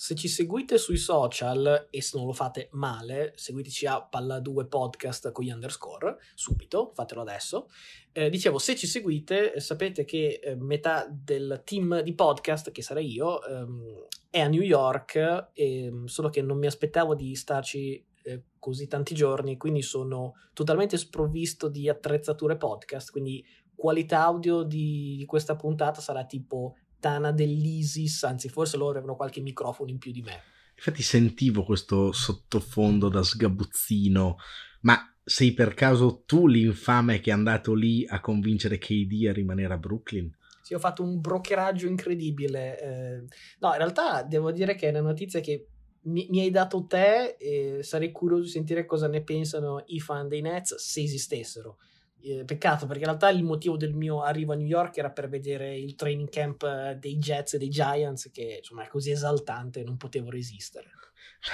Se ci seguite sui social e se non lo fate male, seguiteci a Palla2 Podcast con gli underscore, subito, fatelo adesso. Eh, dicevo, se ci seguite, eh, sapete che eh, metà del team di podcast, che sarei io, ehm, è a New York, e, solo che non mi aspettavo di starci eh, così tanti giorni, quindi sono totalmente sprovvisto di attrezzature podcast, quindi qualità audio di, di questa puntata sarà tipo Tana dell'ISIS, anzi forse loro avevano qualche microfono in più di me. Infatti sentivo questo sottofondo da sgabuzzino, ma sei per caso tu l'infame che è andato lì a convincere KD a rimanere a Brooklyn? Sì, ho fatto un brokeraggio incredibile. Eh, no, in realtà devo dire che è una notizia che mi, mi hai dato te e sarei curioso di sentire cosa ne pensano i fan dei Nets se esistessero. Eh, peccato perché in realtà il motivo del mio arrivo a New York era per vedere il training camp eh, dei Jets e dei Giants che insomma è così esaltante non potevo resistere.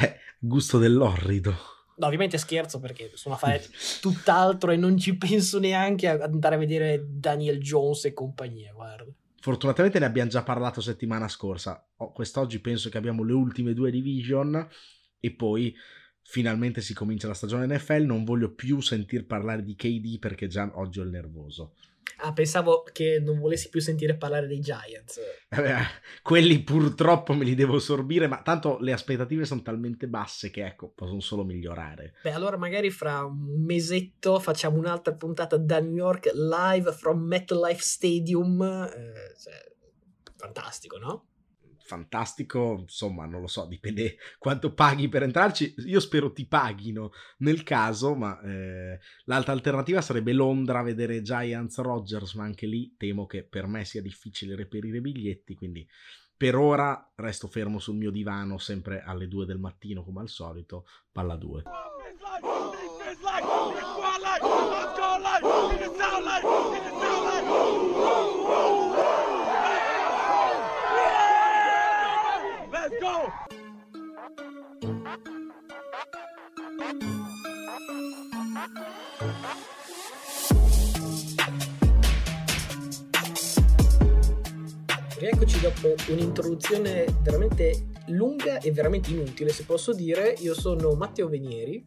Beh, gusto dell'orrido. No, ovviamente scherzo perché sono a fare tutt'altro e non ci penso neanche ad andare a vedere Daniel Jones e compagnia, guarda. Fortunatamente ne abbiamo già parlato settimana scorsa. Oh, quest'oggi penso che abbiamo le ultime due division e poi finalmente si comincia la stagione NFL, non voglio più sentir parlare di KD perché già oggi ho il nervoso. Ah, pensavo che non volessi più sentire parlare dei Giants. Eh, quelli purtroppo me li devo sorbire, ma tanto le aspettative sono talmente basse che ecco, possono solo migliorare. Beh, allora magari fra un mesetto facciamo un'altra puntata da New York live from MetLife Stadium. Eh, cioè, fantastico, no? Fantastico, insomma, non lo so, dipende quanto paghi per entrarci. Io spero ti paghino nel caso, ma eh, l'altra alternativa sarebbe Londra vedere Giants Rogers, ma anche lì temo che per me sia difficile reperire biglietti, quindi per ora resto fermo sul mio divano sempre alle 2 del mattino come al solito, palla 2. Rieccoci dopo un'introduzione veramente lunga e veramente inutile, se posso dire. Io sono Matteo Venieri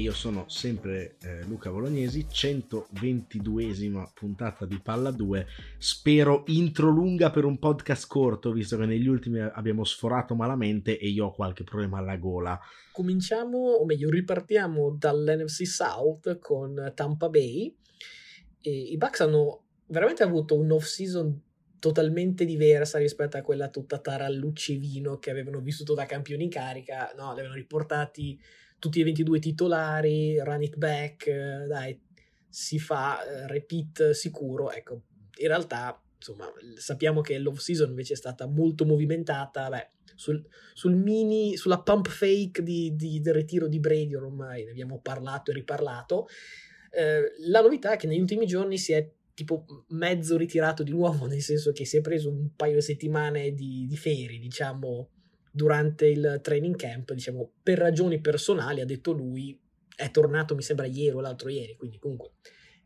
io sono sempre eh, Luca Bolognesi, 122esima puntata di Palla 2. Spero intro lunga per un podcast corto, visto che negli ultimi abbiamo sforato malamente e io ho qualche problema alla gola. Cominciamo, o meglio, ripartiamo dall'NFC South con Tampa Bay. E I Bucks hanno veramente avuto un off-season totalmente diversa rispetto a quella tutta tarallucce vino che avevano vissuto da campioni in carica. No, li avevano riportati tutti e 22 titolari, run it back, eh, dai, si fa eh, repeat sicuro. Ecco, in realtà, insomma, sappiamo che l'off season invece è stata molto movimentata. Beh, sul, sul mini, sulla pump fake di, di, del ritiro di Brady, ormai ne abbiamo parlato e riparlato. Eh, la novità è che negli ultimi giorni si è tipo mezzo ritirato di nuovo, nel senso che si è preso un paio di settimane di, di ferie, diciamo, durante il training camp, diciamo, per ragioni personali, ha detto lui, è tornato, mi sembra, ieri o l'altro ieri, quindi comunque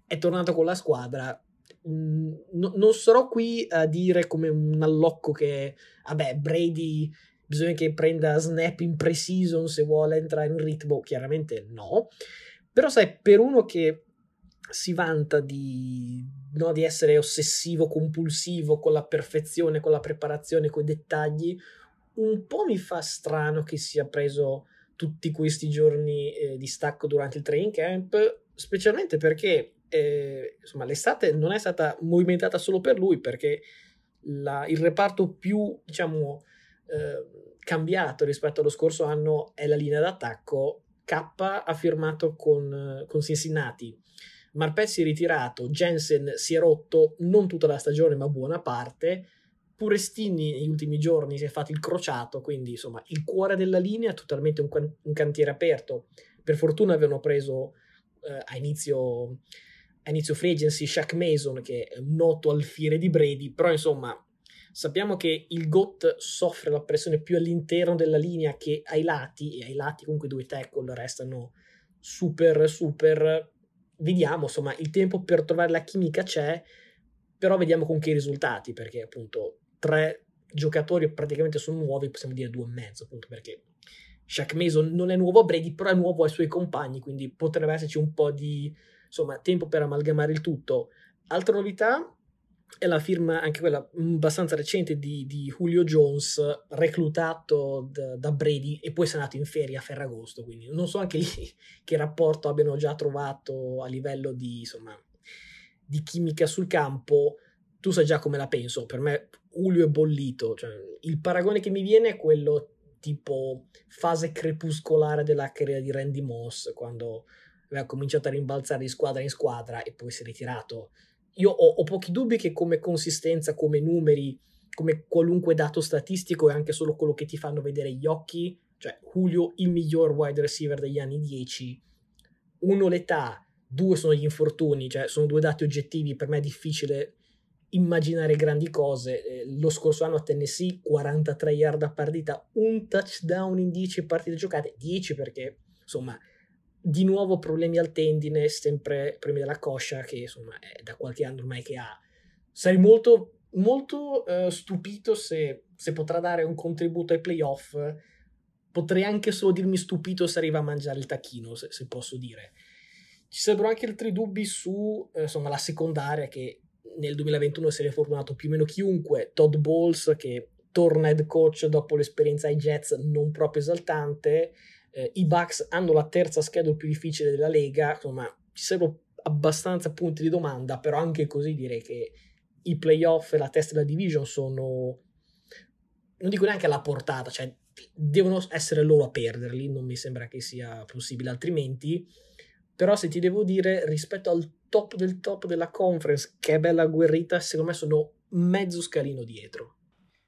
è tornato con la squadra. Mm, no, non sarò qui a dire come un allocco che, vabbè, Brady bisogna che prenda snap in pre-season se vuole entrare in ritmo, chiaramente no. Però sai, per uno che si vanta di, no, di essere ossessivo, compulsivo con la perfezione, con la preparazione, con i dettagli, un po' mi fa strano che sia preso tutti questi giorni eh, di stacco durante il training camp, specialmente perché eh, insomma, l'estate non è stata movimentata solo per lui, perché la, il reparto più diciamo, eh, cambiato rispetto allo scorso anno è la linea d'attacco. K ha firmato con, con Cincinnati. Marpet si è ritirato, Jensen si è rotto non tutta la stagione ma buona parte, Purestini negli ultimi giorni si è fatto il crociato, quindi insomma il cuore della linea è totalmente un, un cantiere aperto. Per fortuna avevano preso eh, a, inizio, inizio free agency Shaq Mason, che è un noto alfiere di Brady, però insomma sappiamo che il GOT soffre la pressione più all'interno della linea che ai lati, e ai lati comunque due tackle restano super super. Vediamo, insomma, il tempo per trovare la chimica c'è, però vediamo con che risultati, perché appunto tre giocatori praticamente sono nuovi, possiamo dire due e mezzo, appunto perché Shaq Mason non è nuovo a Brady, però è nuovo ai suoi compagni, quindi potrebbe esserci un po' di insomma, tempo per amalgamare il tutto. Altra novità è la firma, anche quella abbastanza recente, di, di Julio Jones, reclutato da, da, Brady e poi è andato in ferie a Ferragosto. Quindi non so anche lì che rapporto abbiano già trovato a livello di, insomma, di chimica sul campo. Tu sai già come la penso. Per me, Julio è bollito. Cioè, il paragone che mi viene è quello tipo fase crepuscolare della carriera di Randy Moss, quando aveva cominciato a rimbalzare di squadra in squadra e poi si è ritirato io ho, ho, pochi dubbi che come consistenza, come numeri, come qualunque dato statistico e anche solo quello che ti fanno vedere gli occhi, cioè Julio il miglior wide receiver degli anni 10, uno l'età, due sono gli infortuni, cioè sono due dati oggettivi, per me è difficile immaginare grandi cose. Eh, lo scorso anno a Tennessee 43 yard a partita, un touchdown in 10 partite giocate, 10 perché insomma di nuovo problemi al tendine, sempre problemi della coscia, che insomma è da qualche anno ormai che ha. Sarei molto, molto uh, stupito se, se, potrà dare un contributo ai playoff. Potrei anche solo dirmi stupito se arriva a mangiare il tacchino, se, se posso dire. Ci sarebbero anche altri dubbi su eh, insomma, la secondaria che nel 2021 si è fortunato più o meno chiunque. Todd Bowles che torna head coach dopo l'esperienza ai Jets non proprio esaltante eh, i Bucks hanno la terza schedule più difficile della Lega, insomma ci servono abbastanza punti di domanda, però anche così direi che i playoff e la testa della division sono, non dico neanche alla portata, cioè devono essere loro a perderli, non mi sembra che sia possibile altrimenti, però se ti devo dire rispetto al top del top della conference, che è bella agguerrita, secondo me sono mezzo scalino dietro.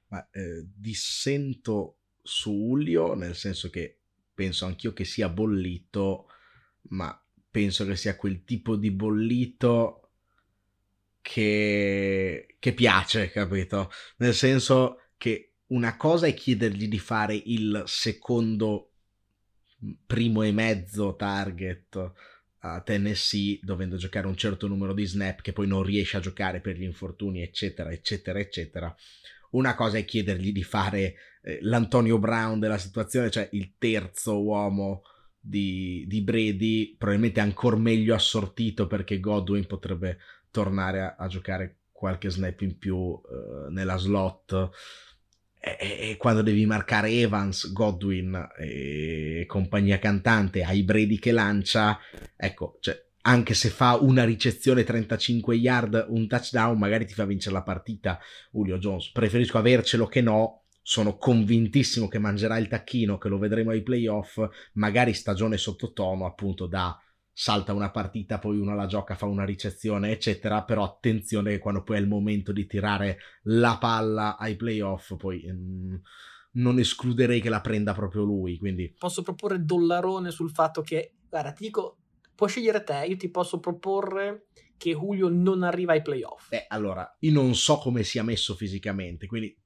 Ma eh, dissento su Julio, nel senso che penso anch'io che sia bollito, ma penso che sia quel tipo di bollito che, che piace, capito? Nel senso che una cosa è chiedergli di fare il secondo primo e mezzo target a Tennessee dovendo giocare un certo numero di snap che poi non riesce a giocare per gli infortuni eccetera eccetera eccetera una cosa è chiedergli di fare eh, l'Antonio Brown della situazione, cioè il terzo uomo di, di Brady, probabilmente ancora meglio assortito perché Godwin potrebbe tornare a, a giocare qualche snap in più uh, nella slot. E, quando devi marcare Evans, Godwin e compagnia cantante ai Brady che lancia, ecco, cioè, anche se fa una ricezione 35 yard, un touchdown, magari ti fa vincere la partita Julio Jones. Preferisco avercelo che no. Sono convintissimo che mangerà il tacchino, che lo vedremo ai playoff, magari stagione sottotono, appunto da salta una partita, poi uno la gioca, fa una ricezione, eccetera. Però attenzione che quando poi è il momento di tirare la palla ai playoff, poi mm, non escluderei che la prenda proprio lui. Quindi posso proporre dollarone sul fatto che, guarda, ti dico, puoi scegliere te, io ti posso proporre che Julio non arriva ai playoff. Beh, allora, io non so come sia messo fisicamente, quindi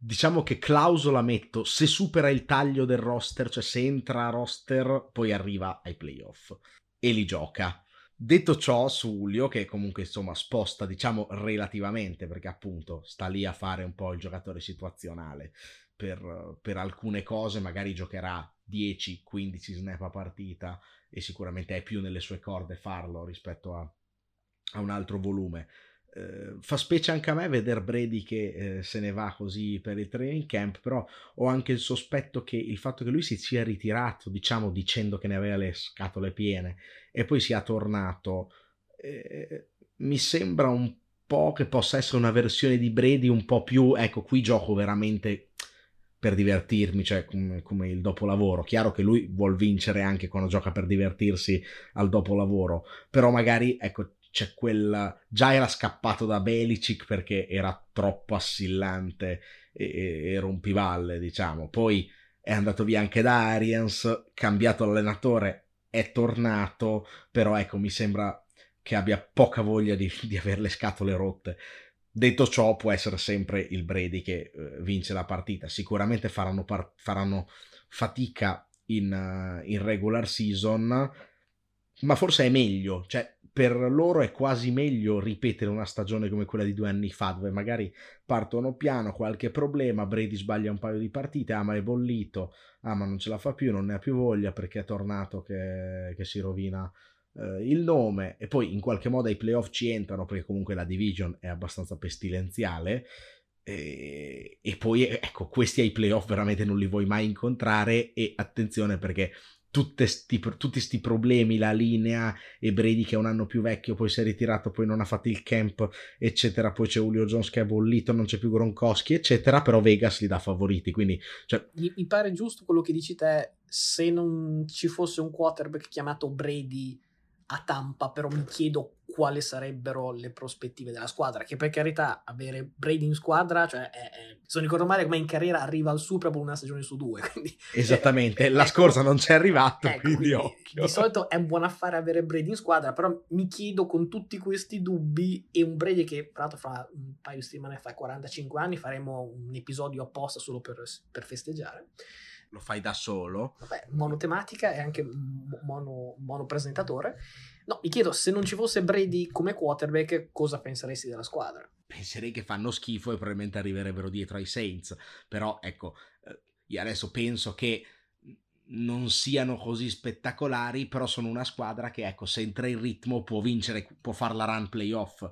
diciamo che clausola metto, se supera il taglio del roster, cioè se entra a roster, poi arriva ai playoff e li gioca. Detto ciò, su Julio, che comunque insomma sposta, diciamo relativamente, perché appunto sta lì a fare un po' il giocatore situazionale per, per alcune cose, magari giocherà 10-15 snap a partita e sicuramente è più nelle sue corde farlo rispetto a, a un altro volume. Eh, fa specie anche a me vedere Brady che eh, se ne va così per il training camp, però ho anche il sospetto che il fatto che lui si sia ritirato, diciamo dicendo che ne aveva le scatole piene e poi sia tornato, eh, mi sembra un po' che possa essere una versione di Brady un po' più, ecco, qui gioco veramente per divertirmi, cioè come, come, il dopolavoro. Chiaro che lui vuol vincere anche quando gioca per divertirsi al dopolavoro, però magari ecco c'è quel già era scappato da Belicic perché era troppo assillante e, e rompivalle, diciamo. Poi è andato via anche da Arians, cambiato l'allenatore, è tornato, però ecco mi sembra che abbia poca voglia di, di avere le scatole rotte Detto ciò, può essere sempre il Brady che uh, vince la partita. Sicuramente faranno, par- faranno fatica in, uh, in, regular season, ma forse è meglio, cioè per loro è quasi meglio ripetere una stagione come quella di due anni fa, dove magari partono piano, qualche problema, Brady sbaglia un paio di partite, ah ma è bollito, ah ma non ce la fa più, non ne ha più voglia perché è tornato che, che si rovina eh, il nome. E poi in qualche modo ai playoff ci entrano perché comunque la division è abbastanza pestilenziale e, e poi ecco questi ai playoff veramente non li vuoi mai incontrare e attenzione perché sti, tutti questi problemi, la linea e Brady che è un anno più vecchio, poi si è ritirato, poi non ha fatto il camp, eccetera, poi c'è Julio Jones che è bollito, non c'è più Gronkowski, eccetera, però Vegas li dà favoriti, quindi... Cioè... Mi, mi pare giusto quello che dici te, se non ci fosse un quarterback chiamato Brady a Tampa, però mi chiedo quali sarebbero le prospettive della squadra, che per carità avere Brady in squadra, cioè, è, è, se non ricordo male come in carriera arriva al Super Bowl una stagione su due, quindi, Esattamente, eh, la ecco, scorsa non c'è arrivato, ecco, quindi, quindi occhio. Di solito è un buon affare avere Brady in squadra, però mi chiedo con tutti questi dubbi e un Brady che tra l'altro fra un paio di settimane fa 45 anni faremo un episodio apposta solo per, per festeggiare lo fai da solo. Vabbè, monotematica e anche mono, monopresentatore. No, mi chiedo, se non ci fosse Brady come quarterback, cosa penseresti della squadra? Penserei che fanno schifo e probabilmente arriverebbero dietro ai Saints. Però, ecco, eh, io adesso penso che non siano così spettacolari, però sono una squadra che, ecco, se entra in ritmo può vincere, può fare la run playoff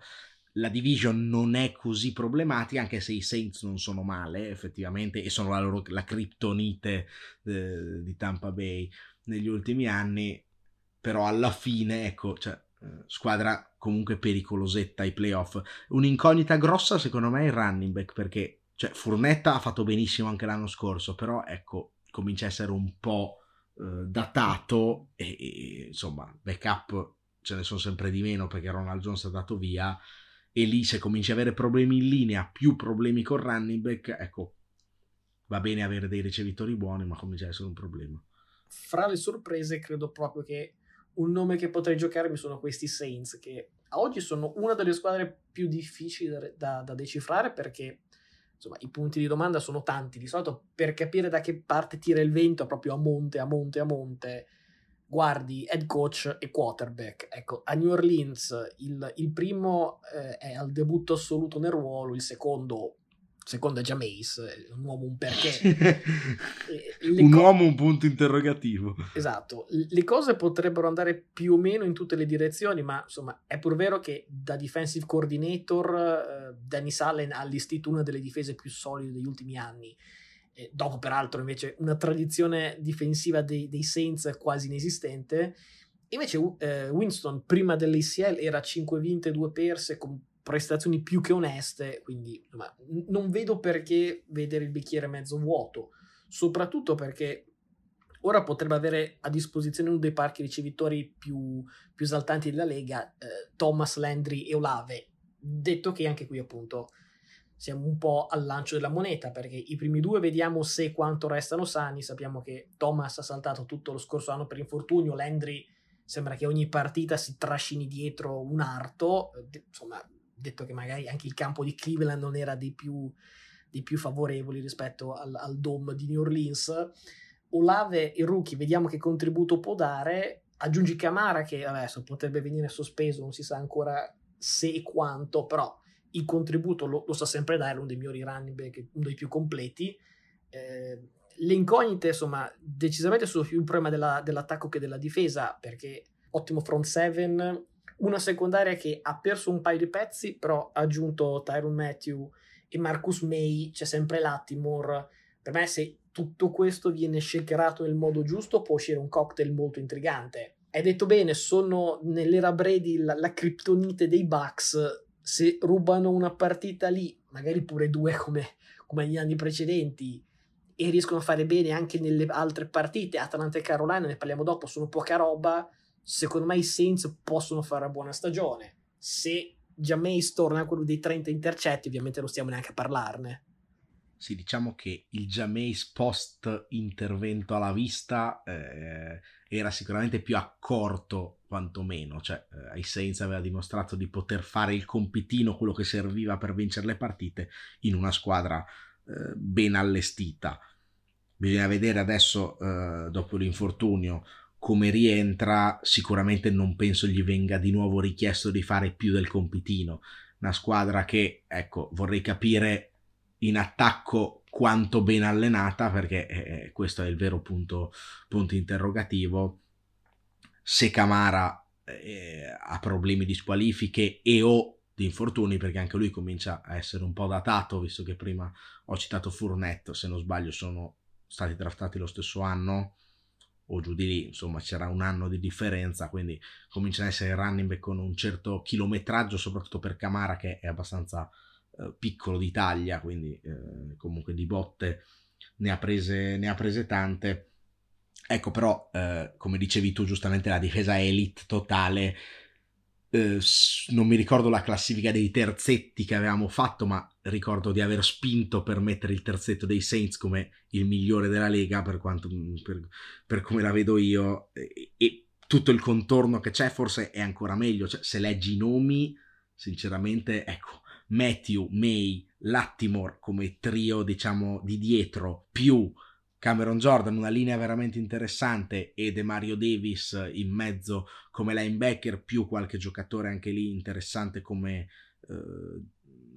la division non è così problematica, anche se i Saints non sono male effettivamente e sono la, loro, la criptonite eh, di Tampa Bay negli ultimi anni, però alla fine, ecco, cioè, eh, squadra comunque pericolosetta ai playoff. Un'incognita grossa secondo me è il running back perché cioè, Furnetta ha fatto benissimo anche l'anno scorso, però ecco, comincia a essere un po' eh, datato e, e insomma, backup ce ne sono sempre di meno perché Ronald Jones è andato via e lì se cominci a avere problemi in linea, più problemi con running back, ecco, va bene avere dei ricevitori buoni, ma comincia a essere un problema. Fra le sorprese, credo proprio che un nome che potrei giocarmi sono questi Saints, che a oggi sono una delle squadre più difficili da, da, da decifrare perché insomma, i punti di domanda sono tanti. Di solito per capire da che parte tira il vento, proprio a monte, a monte, a monte, guardi head coach e quarterback. Ecco, a New Orleans il, il primo eh, è al debutto assoluto nel ruolo, il secondo, secondo è Jameis, un uomo un perché. un co- uomo un punto interrogativo. Esatto, le cose potrebbero andare più o meno in tutte le direzioni, ma insomma è pur vero che da defensive coordinator eh, Danny Allen ha allestito una delle difese più solide degli ultimi anni eh, dopo peraltro invece una tradizione difensiva dei, dei Saints quasi inesistente. Invece eh, Winston prima dell'ACL era 5 vinte, 2 perse con prestazioni più che oneste, quindi insomma, non vedo perché vedere il bicchiere mezzo vuoto, soprattutto perché ora potrebbe avere a disposizione uno dei parchi ricevitori più, più esaltanti della Lega, eh, Thomas Landry e Olave, detto che anche qui appunto siamo un po' al lancio della moneta perché i primi due vediamo se quanto restano sani. Sappiamo che Thomas ha saltato tutto lo scorso anno per infortunio, Landry sembra che ogni partita si trascini dietro un arto. Insomma, detto che magari anche il campo di Cleveland non era dei più, dei più favorevoli rispetto al, al Dome di New Orleans. Olave e Rookie, vediamo che contributo può dare. Aggiungi Camara che adesso potrebbe venire sospeso, non si sa ancora se e quanto, però il contributo lo, lo sa sempre dare, uno dei migliori running back, uno dei più completi. Eh, le incognite, insomma, decisamente sono più un problema della, dell'attacco che della difesa, perché ottimo front seven, una secondaria che ha perso un paio di pezzi, però ha aggiunto Tyron Matthew e Marcus May, c'è sempre Lattimore. Per me, se tutto questo viene shakerato nel modo giusto, può uscire un cocktail molto intrigante. Hai detto bene, sono nell'era Brady la, la criptonite dei Bucks se rubano una partita lì, magari pure due come, come negli anni precedenti, e riescono a fare bene anche nelle altre partite, Atalanta e Carolina, ne parliamo dopo, sono poca roba, secondo me i Saints possono fare una buona stagione. Se Jameis torna a quello dei 30 intercetti, ovviamente non stiamo neanche a parlarne. Sì, diciamo che il Jameis post intervento alla vista eh, era sicuramente più accorto quantomeno, cioè eh, ai Saints aveva dimostrato di poter fare il compitino, quello che serviva per vincere le partite in una squadra eh, ben allestita. Bisogna vedere adesso, eh, dopo l'infortunio, come rientra, sicuramente non penso gli venga di nuovo richiesto di fare più del compitino. Una squadra che, ecco, vorrei capire in attacco quanto ben allenata, perché eh, questo è il vero punto, punto interrogativo. Se Camara eh, ha problemi di squalifiche e o di infortuni, perché anche lui comincia a essere un po' datato, visto che prima ho citato Furnetto, se non sbaglio sono stati draftati lo stesso anno o giù di lì, insomma c'era un anno di differenza, quindi cominciano ad essere running back con un certo chilometraggio, soprattutto per Camara che è abbastanza eh, piccolo di taglia, quindi eh, comunque di botte ne ha prese, ne ha prese tante. Ecco però, eh, come dicevi tu giustamente, la difesa elite totale eh, non mi ricordo la classifica dei terzetti che avevamo fatto, ma ricordo di aver spinto per mettere il terzetto dei Saints come il migliore della Lega per, quanto, per, per come la vedo io. E, e, tutto il contorno che c'è forse è ancora meglio. Cioè, se leggi i nomi, sinceramente, ecco, Matthew, May, Lattimore come trio, diciamo, di dietro, più Cameron Jordan, una linea veramente interessante, e De Mario Davis in mezzo come linebacker, più qualche giocatore anche lì interessante come eh,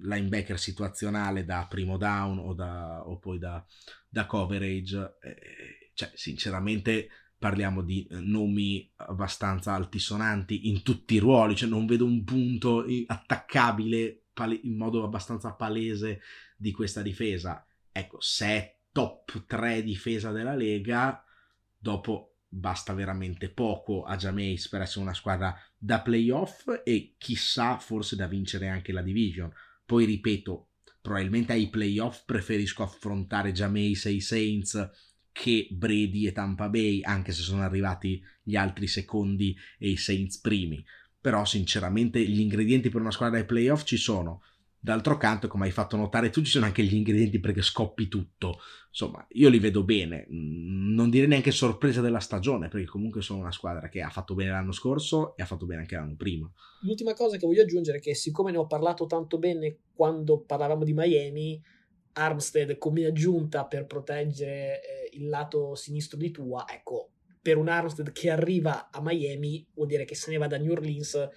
linebacker situazionale da primo down o, da, o poi da, da coverage. Eh, cioè, sinceramente parliamo di nomi abbastanza altisonanti in tutti i ruoli, cioè non vedo un punto attaccabile in modo abbastanza palese di questa difesa. Ecco, se top 3 difesa della Lega, dopo basta veramente poco a Jameis per essere una squadra da playoff e chissà forse da vincere anche la division. Poi ripeto, probabilmente ai playoff preferisco affrontare Jameis e i Saints che Brady e Tampa Bay, anche se sono arrivati gli altri secondi e i Saints primi. Però sinceramente gli ingredienti per una squadra ai playoff ci sono. D'altro canto, come hai fatto notare tu, ci sono anche gli ingredienti perché scoppi tutto. Insomma, io li vedo bene. Mm, non direi neanche sorpresa della stagione, perché comunque sono una squadra che ha fatto bene l'anno scorso e ha fatto bene anche l'anno prima. L'ultima cosa che voglio aggiungere è che siccome ne ho parlato tanto bene quando parlavamo di Miami, Armstead come aggiunta per proteggere eh, il lato sinistro di Tua, ecco, per un Armstead che arriva a Miami vuol dire che se ne va da New Orleans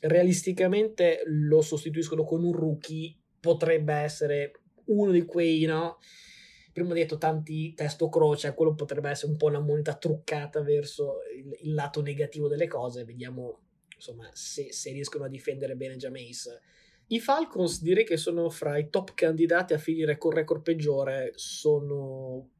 realisticamente lo sostituiscono con un rookie, potrebbe essere uno di quei, no? Prima ho detto tanti testo croce, quello potrebbe essere un po' una moneta truccata verso il, il lato negativo delle cose. Vediamo insomma se, se riescono a difendere bene Jameis. I Falcons direi che sono fra i top candidati a finire con record peggiore, sono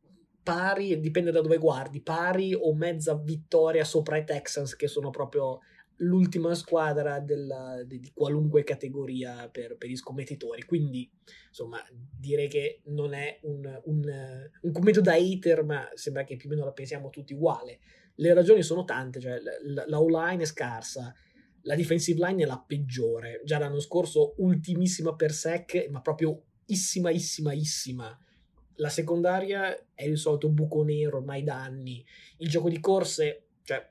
pari, dipende da dove guardi, pari o mezza vittoria sopra i Texans che sono proprio l'ultima squadra della, di qualunque categoria per, per, gli scommettitori. Quindi, insomma, direi che non è un, un, un, commento da hater, ma sembra che più o meno la pensiamo tutti uguale. Le ragioni sono tante, cioè la, O-line è scarsa, la defensive line è la peggiore. Già l'anno scorso ultimissima per sec, ma proprio issima, issima, issima. La secondaria è il solito buco nero ormai da anni. Il gioco di corse, cioè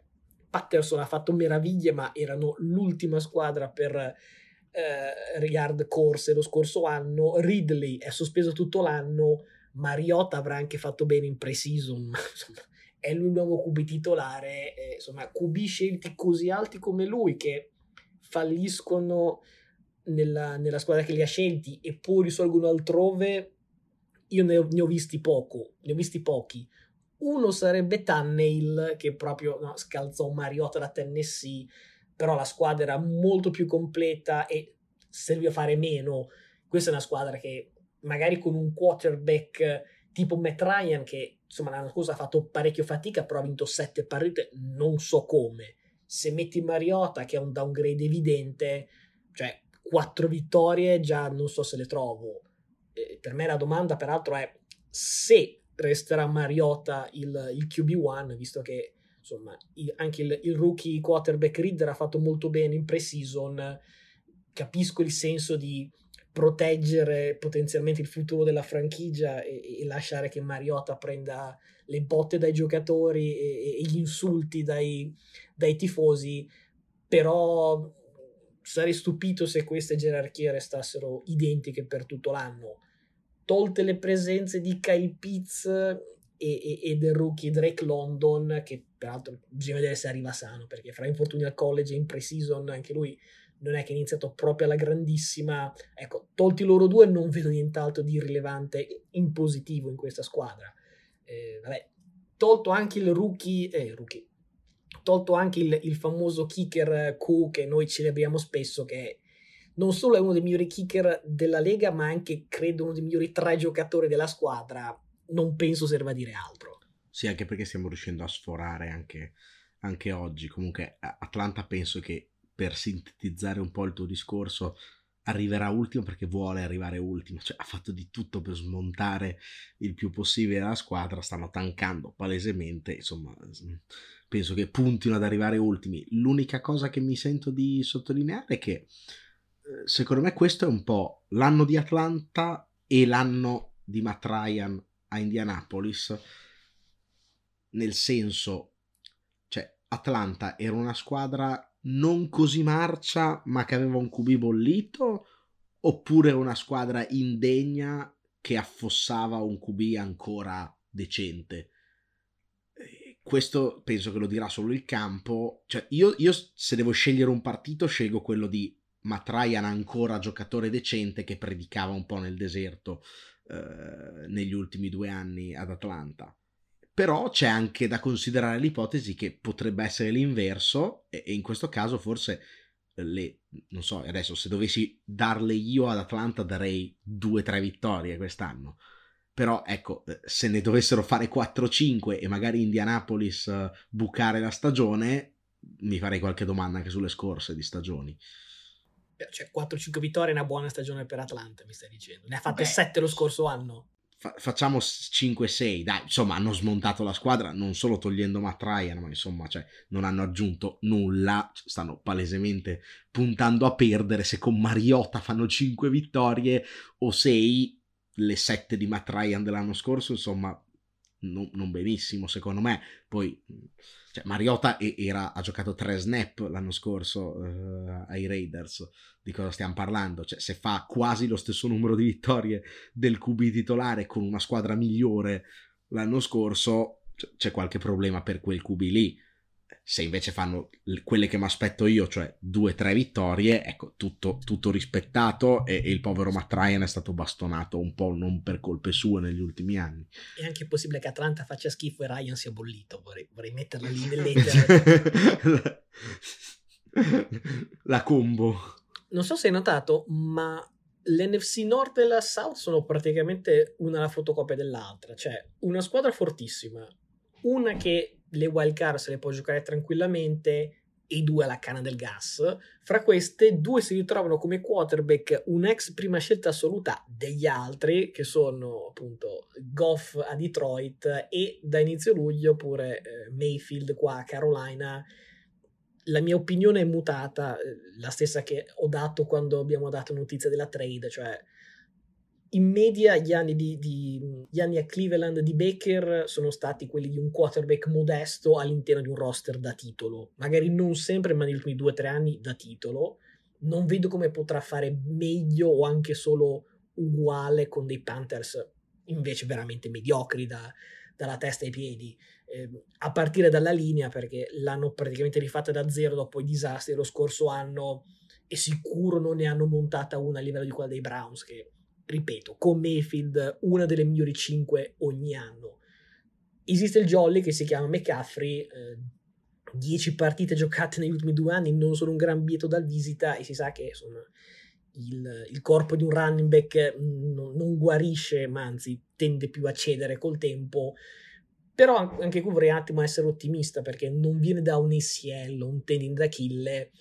Patterson ha fatto meraviglie, ma erano l'ultima squadra per eh, Rigard corse lo scorso anno. Ridley è sospeso tutto l'anno. Mariota avrà anche fatto bene in pre-season, ma insomma, è lui il nuovo QB titolare. Eh, insomma, QB scelti così alti come lui che falliscono nella, nella, squadra che li ha scelti e poi risolgono altrove. Io ne ho, ne ho visti poco, ne ho visti pochi uno sarebbe Tannehill, che proprio no, scalzò Mariota da Tennessee, però la squadra era molto più completa e serviva a fare meno. Questa è una squadra che magari con un quarterback tipo Matt Ryan, che insomma l'anno scorso ha fatto parecchio fatica, però ha vinto sette partite, non so come. Se metti Mariota, che è un downgrade evidente, cioè quattro vittorie, già non so se le trovo. Per me la domanda, peraltro, è se resterà Mariota il, il QB1, visto che insomma il, anche il, il, rookie quarterback Reader ha fatto molto bene in pre-season. Capisco il senso di proteggere potenzialmente il futuro della franchigia e, e lasciare che Mariota prenda le botte dai giocatori e, e gli insulti dai, dai tifosi, però sarei stupito se queste gerarchie restassero identiche per tutto l'anno tolte le presenze di Kyle Pitts e, e, del rookie Drake London, che peraltro bisogna vedere se arriva sano, perché fra infortuni al college e in pre-season anche lui non è che è iniziato proprio alla grandissima. Ecco, tolti loro due non vedo nient'altro di rilevante in positivo in questa squadra. Eh, vabbè, tolto anche il rookie, eh, rookie tolto anche il, il famoso kicker Q che noi celebriamo spesso, che non solo è uno dei migliori kicker della Lega, ma anche credo uno dei migliori tre giocatori della squadra, non penso serva a dire altro. Sì, anche perché stiamo riuscendo a sforare anche, anche oggi. Comunque, Atlanta penso che per sintetizzare un po' il tuo discorso, arriverà ultimo perché vuole arrivare ultimo, cioè ha fatto di tutto per smontare il più possibile la squadra, stanno tankando palesemente, insomma, penso che puntino ad arrivare ultimi. L'unica cosa che mi sento di sottolineare è che secondo me questo è un po' l'anno di Atlanta e l'anno di Matt Ryan a Indianapolis, nel senso, cioè Atlanta era una squadra non così marcia, ma che aveva un QB bollito, oppure una squadra indegna che affossava un QB ancora decente. Questo penso che lo dirà solo il campo. Cioè, io, io se devo scegliere un partito, scelgo quello di Matt Ryan ancora giocatore decente che predicava un po' nel deserto eh, negli ultimi due anni ad Atlanta però c'è anche da considerare l'ipotesi che potrebbe essere l'inverso e, in questo caso forse le, non so, adesso se dovessi darle io ad Atlanta darei due o tre vittorie quest'anno. Però ecco, eh, se ne dovessero fare 4-5 e magari Indianapolis uh, bucare la stagione, mi farei qualche domanda anche sulle scorse di stagioni. Cioè 4-5 vittorie è una buona stagione per Atlanta, mi stai dicendo. Ne ha fatte Beh, 7 lo scorso anno. Fa- facciamo 5-6, dai, insomma hanno smontato la squadra non solo togliendo Matt Ryan, ma insomma cioè, non hanno aggiunto nulla, stanno palesemente puntando a perdere. Se con Mariota fanno 5 vittorie o 6 le 7 di Matt Ryan dell'anno scorso, insomma non, non benissimo secondo me, poi cioè, Mariota era, ha giocato 3 snap l'anno scorso uh, ai Raiders, di cosa stiamo parlando? Cioè, se fa quasi lo stesso numero di vittorie del QB titolare con una squadra migliore l'anno scorso, c'è qualche problema per quel QB lì. Se invece fanno quelle che mi aspetto io, cioè due o tre vittorie, ecco, tutto, tutto rispettato e, e, il povero Matt Ryan è stato bastonato un po' non per colpe sue negli ultimi anni. È anche possibile che Atlanta faccia schifo e Ryan sia bollito, vorrei, vorrei metterla lì nell'etere. La combo non so se hai notato, ma l'NFC Nord e la South sono praticamente una la fotocopia dell'altra, cioè una squadra fortissima, una che le wild card se le può giocare tranquillamente e due alla canna del gas. Fra queste, due si ritrovano come quarterback un ex prima scelta assoluta degli altri, che sono appunto Goff a Detroit e da inizio luglio pure eh, Mayfield qua a Carolina la mia opinione è mutata, eh, la stessa che ho dato quando abbiamo dato notizia della trade, cioè in media gli anni, di, di, gli anni a Cleveland di Baker sono stati quelli di un quarterback modesto all'interno di un roster da titolo, magari non sempre, ma negli ultimi due o tre anni da titolo. Non vedo come potrà fare meglio o anche solo uguale con dei Panthers invece veramente mediocri da, dalla testa ai piedi eh, a partire dalla linea perché l'hanno praticamente rifatta da zero dopo i disastri dello scorso anno e sicuro non ne hanno montata una a livello di quella dei Browns che ripeto con Mayfield una delle migliori 5 ogni anno esiste il jolly che si chiama McCaffrey 10 eh, partite giocate negli ultimi due anni non sono un gran bieto da visita e si sa che insomma il, il, corpo di un running back non, non, guarisce, ma anzi tende più a cedere col tempo. Però anche qui vorrei un attimo essere ottimista perché non viene da un ACL, un tendine d'Achille,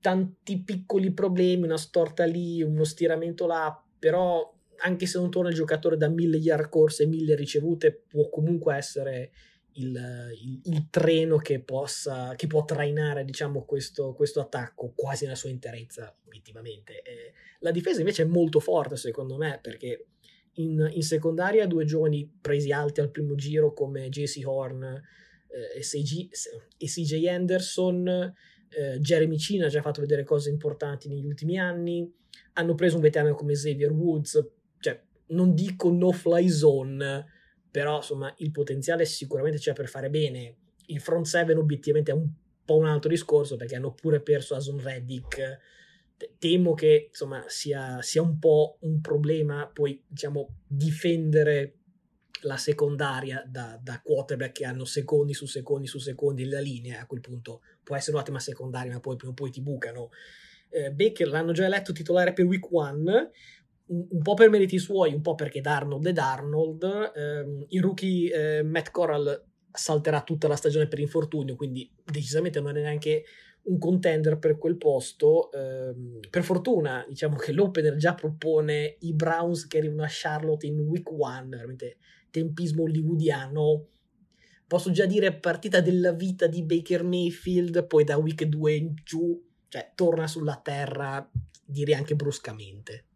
tanti piccoli problemi, una storta lì, uno stiramento là, però anche se non torna il giocatore da mille yard corse e mille ricevute, può comunque essere il, il, il treno che, possa, che può trainare diciamo, questo, questo, attacco quasi nella sua interezza, obiettivamente. Eh, la difesa invece è molto forte, secondo me, perché in, in secondaria due giovani presi alti al primo giro come JC Horn eh, e, CG, e, CJ Anderson, eh, Jeremy Cina ha già fatto vedere cose importanti negli ultimi anni, hanno preso un veterano come Xavier Woods, cioè non dico no fly zone, però insomma il potenziale sicuramente c'è per fare bene. Il front seven obiettivamente è un po' un altro discorso perché hanno pure perso Ason Reddick. Temo che insomma sia, sia un po' un problema poi diciamo difendere la secondaria da, da, quarterback che hanno secondi su secondi su secondi la linea a quel punto può essere un'ottima secondaria ma poi prima o poi ti bucano eh, Baker l'hanno già eletto titolare per week 1 un, po' per meriti suoi un po' perché Darnold è Darnold eh, il rookie eh, Matt Corral salterà tutta la stagione per infortunio quindi decisamente non è neanche un contender per quel posto. Eh, per fortuna, diciamo che l'opener già propone i Browns che arrivano a Charlotte in week 1, veramente tempismo hollywoodiano. Posso già dire partita della vita di Baker Mayfield, poi da week 2 in giù, cioè torna sulla terra, direi anche bruscamente.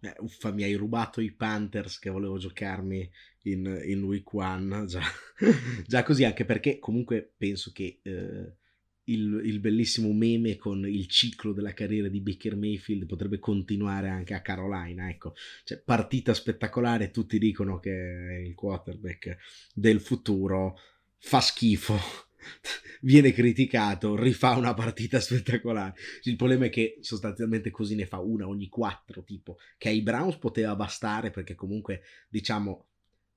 Eh, uffa, mi hai rubato i Panthers che volevo giocarmi in, in week 1, già, già, così, anche perché comunque penso che... Eh il, il, bellissimo meme con il ciclo della carriera di Baker Mayfield potrebbe continuare anche a Carolina. Ecco, cioè, partita spettacolare, tutti dicono che è il quarterback del futuro, fa schifo. Viene criticato, rifà una partita spettacolare. Il problema è che sostanzialmente così ne fa una ogni quattro, tipo che ai Browns poteva bastare perché comunque diciamo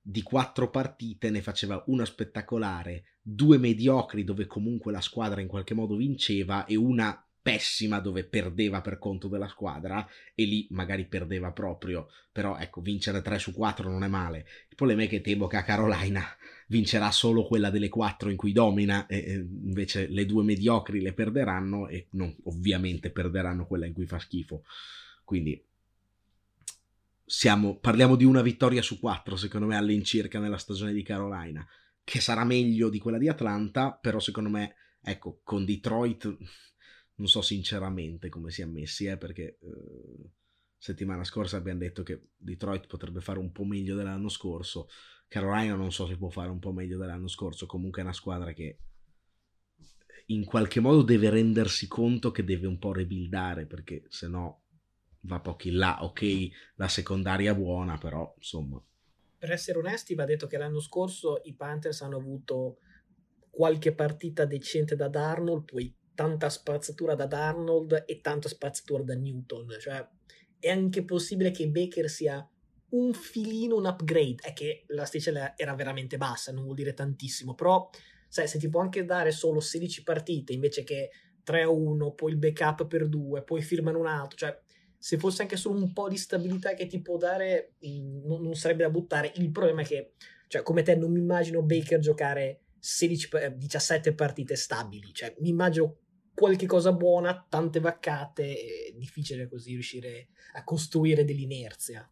di quattro partite ne faceva una spettacolare, due mediocri dove comunque la squadra in qualche modo vinceva e una pessima dove perdeva per conto della squadra e lì magari perdeva proprio, però ecco vincere 3 su 4 non è male. Il problema è che temo che a Carolina vincerà solo quella delle 4 in cui domina e invece le due mediocri le perderanno e non, ovviamente perderanno quella in cui fa schifo. Quindi siamo, parliamo di una vittoria su quattro, secondo me, all'incirca nella stagione di Carolina, che sarà meglio di quella di Atlanta, però secondo me, ecco, con Detroit non so sinceramente come si è messi, eh, perché eh, settimana scorsa abbiamo detto che Detroit potrebbe fare un po' meglio dell'anno scorso, Carolina non so se può fare un po' meglio dell'anno scorso, comunque è una squadra che in qualche modo deve rendersi conto che deve un po' rebuildare, perché se no va pochi là. Ok, la secondaria buona, però insomma. Per essere onesti, va detto che l'anno scorso i Panthers hanno avuto qualche partita decente da Darnold, poi tanta spazzatura da Darnold e tanta spazzatura da Newton. Cioè, è anche possibile che Baker sia un filino un upgrade. È che la sticella era veramente bassa, non vuol dire tantissimo, però sai, se ti può anche dare solo 16 partite invece che 3-1, poi il backup per 2, poi firmano un altro, cioè se fosse anche solo un po' di stabilità che ti può dare, mm, non, non sarebbe da buttare. Il problema è che, cioè, come te, non mi immagino Baker giocare 16, 17 partite stabili. Cioè, mi immagino qualche cosa buona, tante vaccate, è difficile così riuscire a costruire dell'inerzia.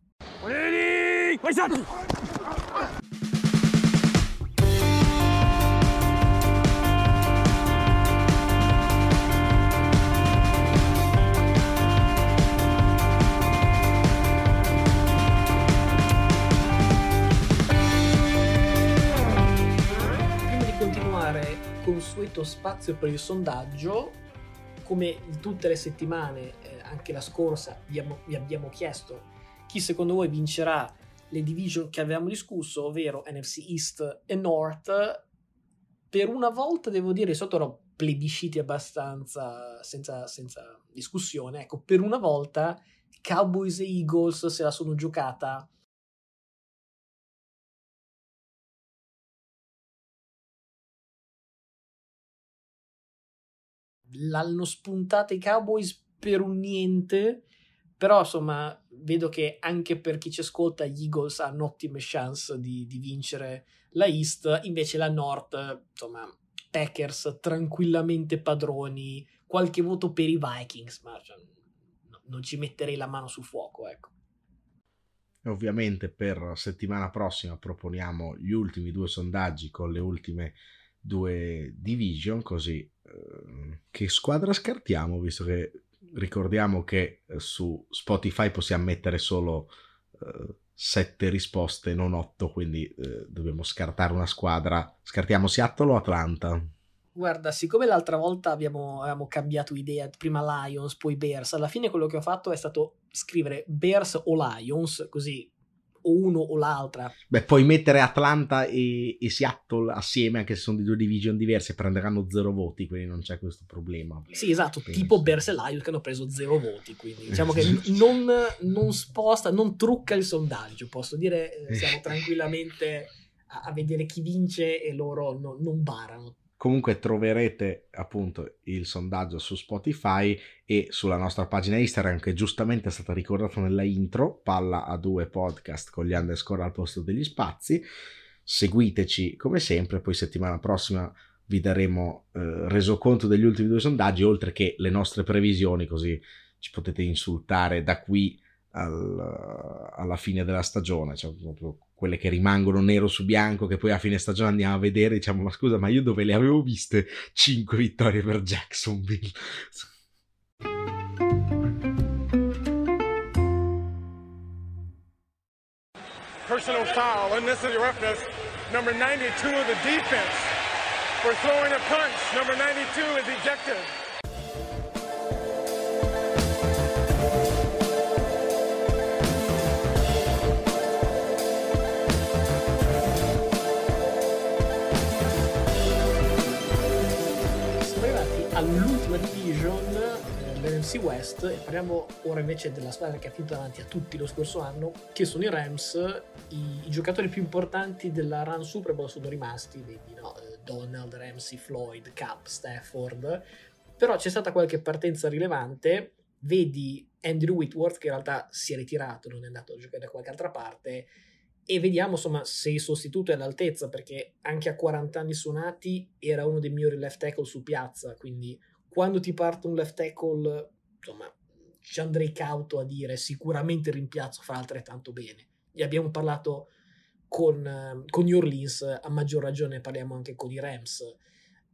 Consueto spazio per il sondaggio. Come tutte le settimane, eh, anche la scorsa, vi abbiamo, vi abbiamo chiesto chi secondo voi vincerà le division che avevamo discusso, ovvero NFC East e North. Per una volta devo dire, sotto ero plebisciti abbastanza senza, senza discussione. Ecco, per una volta Cowboys e Eagles se la sono giocata l'hanno spuntata i Cowboys per un niente, però insomma vedo che anche per chi ci ascolta gli Eagles hanno ottime chance di, di vincere la East, invece la North, insomma, Packers tranquillamente padroni, qualche voto per i Vikings, ma cioè, no, non ci metterei la mano sul fuoco, ecco. Ovviamente per settimana prossima proponiamo gli ultimi due sondaggi con le ultime due division, così che squadra scartiamo, visto che ricordiamo che eh, su Spotify possiamo mettere solo uh, sette risposte, non otto, quindi uh, dobbiamo scartare una squadra. Scartiamo Seattle o Atlanta? Guarda, siccome l'altra volta abbiamo, abbiamo, cambiato idea, prima Lions, poi Bears, alla fine quello che ho fatto è stato scrivere Bears o Lions, così o uno o l'altra. Beh, puoi mettere Atlanta e, e, Seattle assieme, anche se sono di due division diverse, prenderanno zero voti, quindi non c'è questo problema. Sì, esatto, Penso. tipo Bears Lions che hanno preso zero voti, quindi diciamo che non, non, sposta, non trucca il sondaggio, posso dire, eh, siamo tranquillamente a, a, vedere chi vince e loro no, non barano Comunque troverete appunto il sondaggio su Spotify e sulla nostra pagina Instagram che giustamente è stata ricordata nella intro, palla a due podcast con gli underscore al posto degli spazi. Seguiteci come sempre, poi settimana prossima vi daremo eh, resoconto degli ultimi due sondaggi, oltre che le nostre previsioni, così ci potete insultare da qui al, alla fine della stagione, cioè proprio quelle che rimangono nero su bianco, che poi a fine stagione andiamo a vedere, diciamo, ma scusa, ma io dove le avevo viste 5 vittorie per Jacksonville? Personal foul, unnecessary roughness, number 92 of the defense. For throwing a punch, number 92 is ejected. All'ultima division eh, l'NFC West e parliamo ora invece della squadra che ha finito davanti a tutti lo scorso anno che sono i Rams. I, i giocatori più importanti della run Super Bowl sono rimasti vedi no? Eh, Donald, Ramsey, Floyd, Cup, Stafford. Però c'è stata qualche partenza rilevante. Vedi Andrew Whitworth che in realtà si è ritirato non è andato a giocare da qualche altra parte. E vediamo insomma se il sostituto è all'altezza perché anche a 40 anni suonati era uno dei migliori left tackle su piazza quindi quando ti parte un left tackle insomma ci andrei cauto a dire sicuramente il rimpiazzo fa altrettanto bene. Gli abbiamo parlato con, con New Orleans a maggior ragione parliamo anche con i Rams.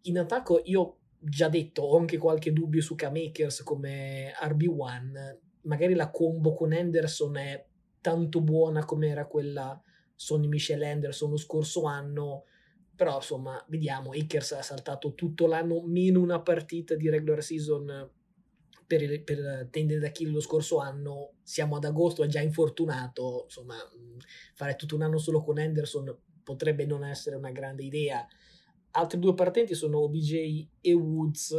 In attacco io già detto ho anche qualche dubbio su K-Makers come RB1 magari la combo con Henderson è tanto buona come era quella Sonny Michel Anderson lo scorso anno però insomma vediamo Akers ha saltato tutto l'anno meno una partita di regular season per, per tendere da kill lo scorso anno. Siamo ad agosto è già infortunato insomma fare tutto un anno solo con Anderson potrebbe non essere una grande idea. Altri due partenti sono OBJ e Woods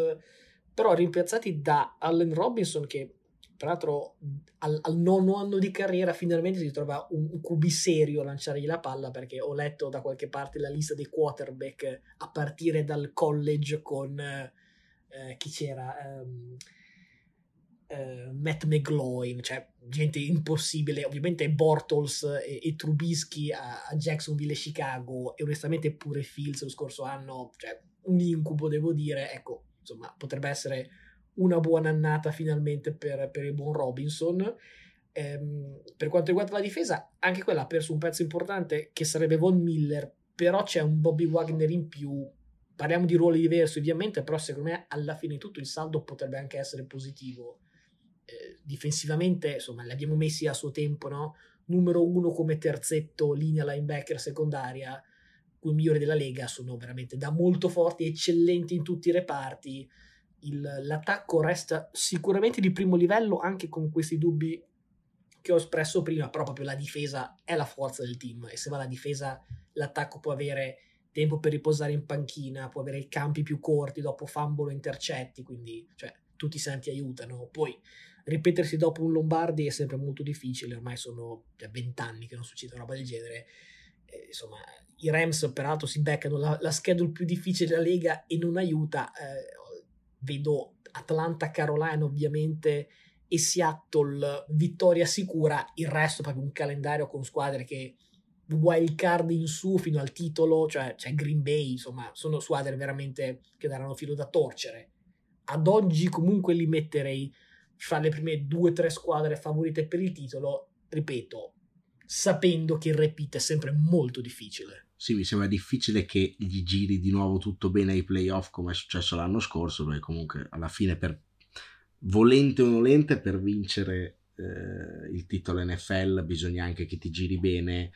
però rimpiazzati da Allen Robinson che tra l'altro al, al, nono anno di carriera finalmente si trova un, un QB serio a lanciargli la palla perché ho letto da qualche parte la lista dei quarterback a partire dal college con eh, chi c'era? Um, uh, Matt McGloin cioè gente impossibile. Ovviamente Bortles e, e Trubisky a, a, Jacksonville e Chicago e onestamente pure Fields lo scorso anno cioè un incubo devo dire. Ecco insomma potrebbe essere una buona annata finalmente per, per il buon Robinson. Ehm, per quanto riguarda la difesa, anche quella ha perso un pezzo importante che sarebbe Von Miller, però c'è un Bobby Wagner in più. Parliamo di ruoli diversi ovviamente, però secondo me alla fine di tutto il saldo potrebbe anche essere positivo. Eh, difensivamente, insomma, li abbiamo messi a suo tempo, no? Numero uno come terzetto, linea linebacker secondaria, i migliori della Lega sono veramente da molto forti, eccellenti in tutti i reparti l'attacco resta sicuramente di primo livello anche con questi dubbi che ho espresso prima, però proprio la difesa è la forza del team e se va la difesa l'attacco può avere tempo per riposare in panchina, può avere i campi più corti dopo fumble o intercetti, quindi cioè, tutti i santi aiutano. Poi ripetersi dopo un Lombardi è sempre molto difficile, ormai sono vent'anni che non succede una roba del genere. Eh, insomma, i Rams peraltro si beccano la, la schedule più difficile della Lega e non aiuta. Eh, vedo Atlanta, Carolina ovviamente e Seattle vittoria sicura, il resto è proprio un calendario con squadre che wild card in su fino al titolo, cioè, cioè Green Bay, insomma, sono squadre veramente che daranno filo da torcere. Ad oggi comunque li metterei fra le prime due o tre squadre favorite per il titolo, ripeto, sapendo che il repeat è sempre molto difficile sì, mi sembra difficile che gli giri di nuovo tutto bene ai playoff come è successo l'anno scorso, perché comunque alla fine per volente o nolente per vincere eh, il titolo NFL bisogna anche che ti giri bene,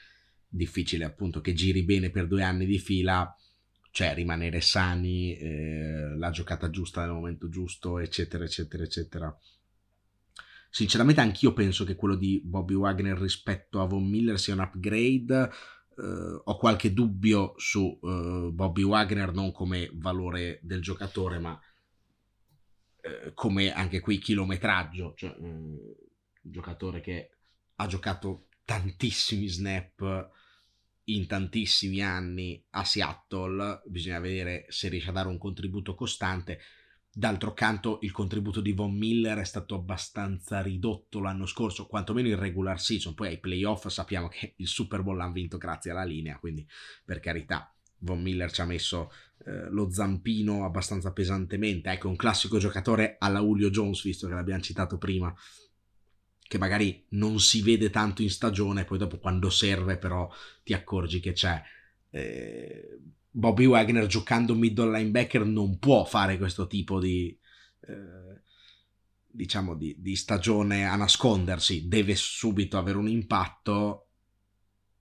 difficile appunto che giri bene per due anni di fila, cioè rimanere sani, eh, la giocata giusta nel momento giusto, eccetera, eccetera, eccetera. sinceramente anch'io penso che quello di Bobby Wagner rispetto a Von Miller sia un upgrade. Uh, ho qualche dubbio su uh, Bobby Wagner, non come valore del giocatore, ma uh, come anche qui chilometraggio. Cioè, un giocatore che ha giocato tantissimi snap in tantissimi anni a Seattle, bisogna vedere se riesce a dare un contributo costante. D'altro canto, il contributo di Von Miller è stato abbastanza ridotto l'anno scorso, quantomeno in regular season. Poi ai playoff sappiamo che il Super Bowl l'hanno vinto grazie alla linea, quindi per carità, Von Miller ci ha messo eh, lo zampino abbastanza pesantemente. Ecco, un classico giocatore alla Julio Jones, visto che l'abbiamo citato prima, che magari non si vede tanto in stagione, poi dopo quando serve però ti accorgi che c'è. Eh, Bobby Wagner giocando middle linebacker non può fare questo tipo di, eh, diciamo di, di, stagione a nascondersi, deve subito avere un impatto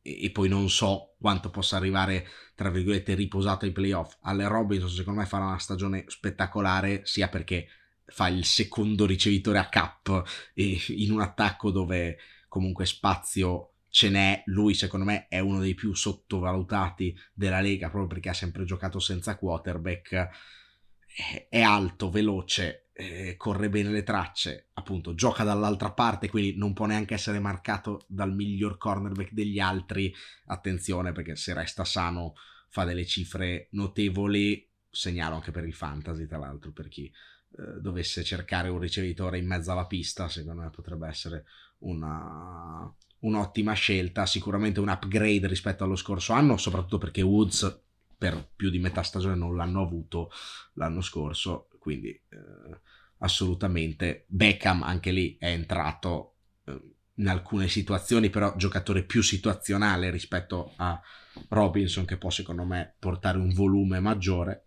e, e, poi non so quanto possa arrivare, tra virgolette, riposato ai playoff. Alle Robinson secondo me farà una stagione spettacolare sia perché fa il secondo ricevitore a cap in un attacco dove comunque spazio ce n'è, lui secondo me è uno dei più sottovalutati della Lega proprio perché ha sempre giocato senza quarterback, è alto, veloce, eh, corre bene le tracce, appunto gioca dall'altra parte, quindi non può neanche essere marcato dal miglior cornerback degli altri, attenzione perché se resta sano fa delle cifre notevoli, segnalo anche per il fantasy tra l'altro, per chi eh, dovesse cercare un ricevitore in mezzo alla pista, secondo me potrebbe essere una, un'ottima scelta, sicuramente un upgrade rispetto allo scorso anno, soprattutto perché Woods per più di metà stagione non l'hanno avuto l'anno scorso, quindi eh, assolutamente Beckham anche lì è entrato eh, in alcune situazioni, però giocatore più situazionale rispetto a Robinson che può secondo me portare un volume maggiore.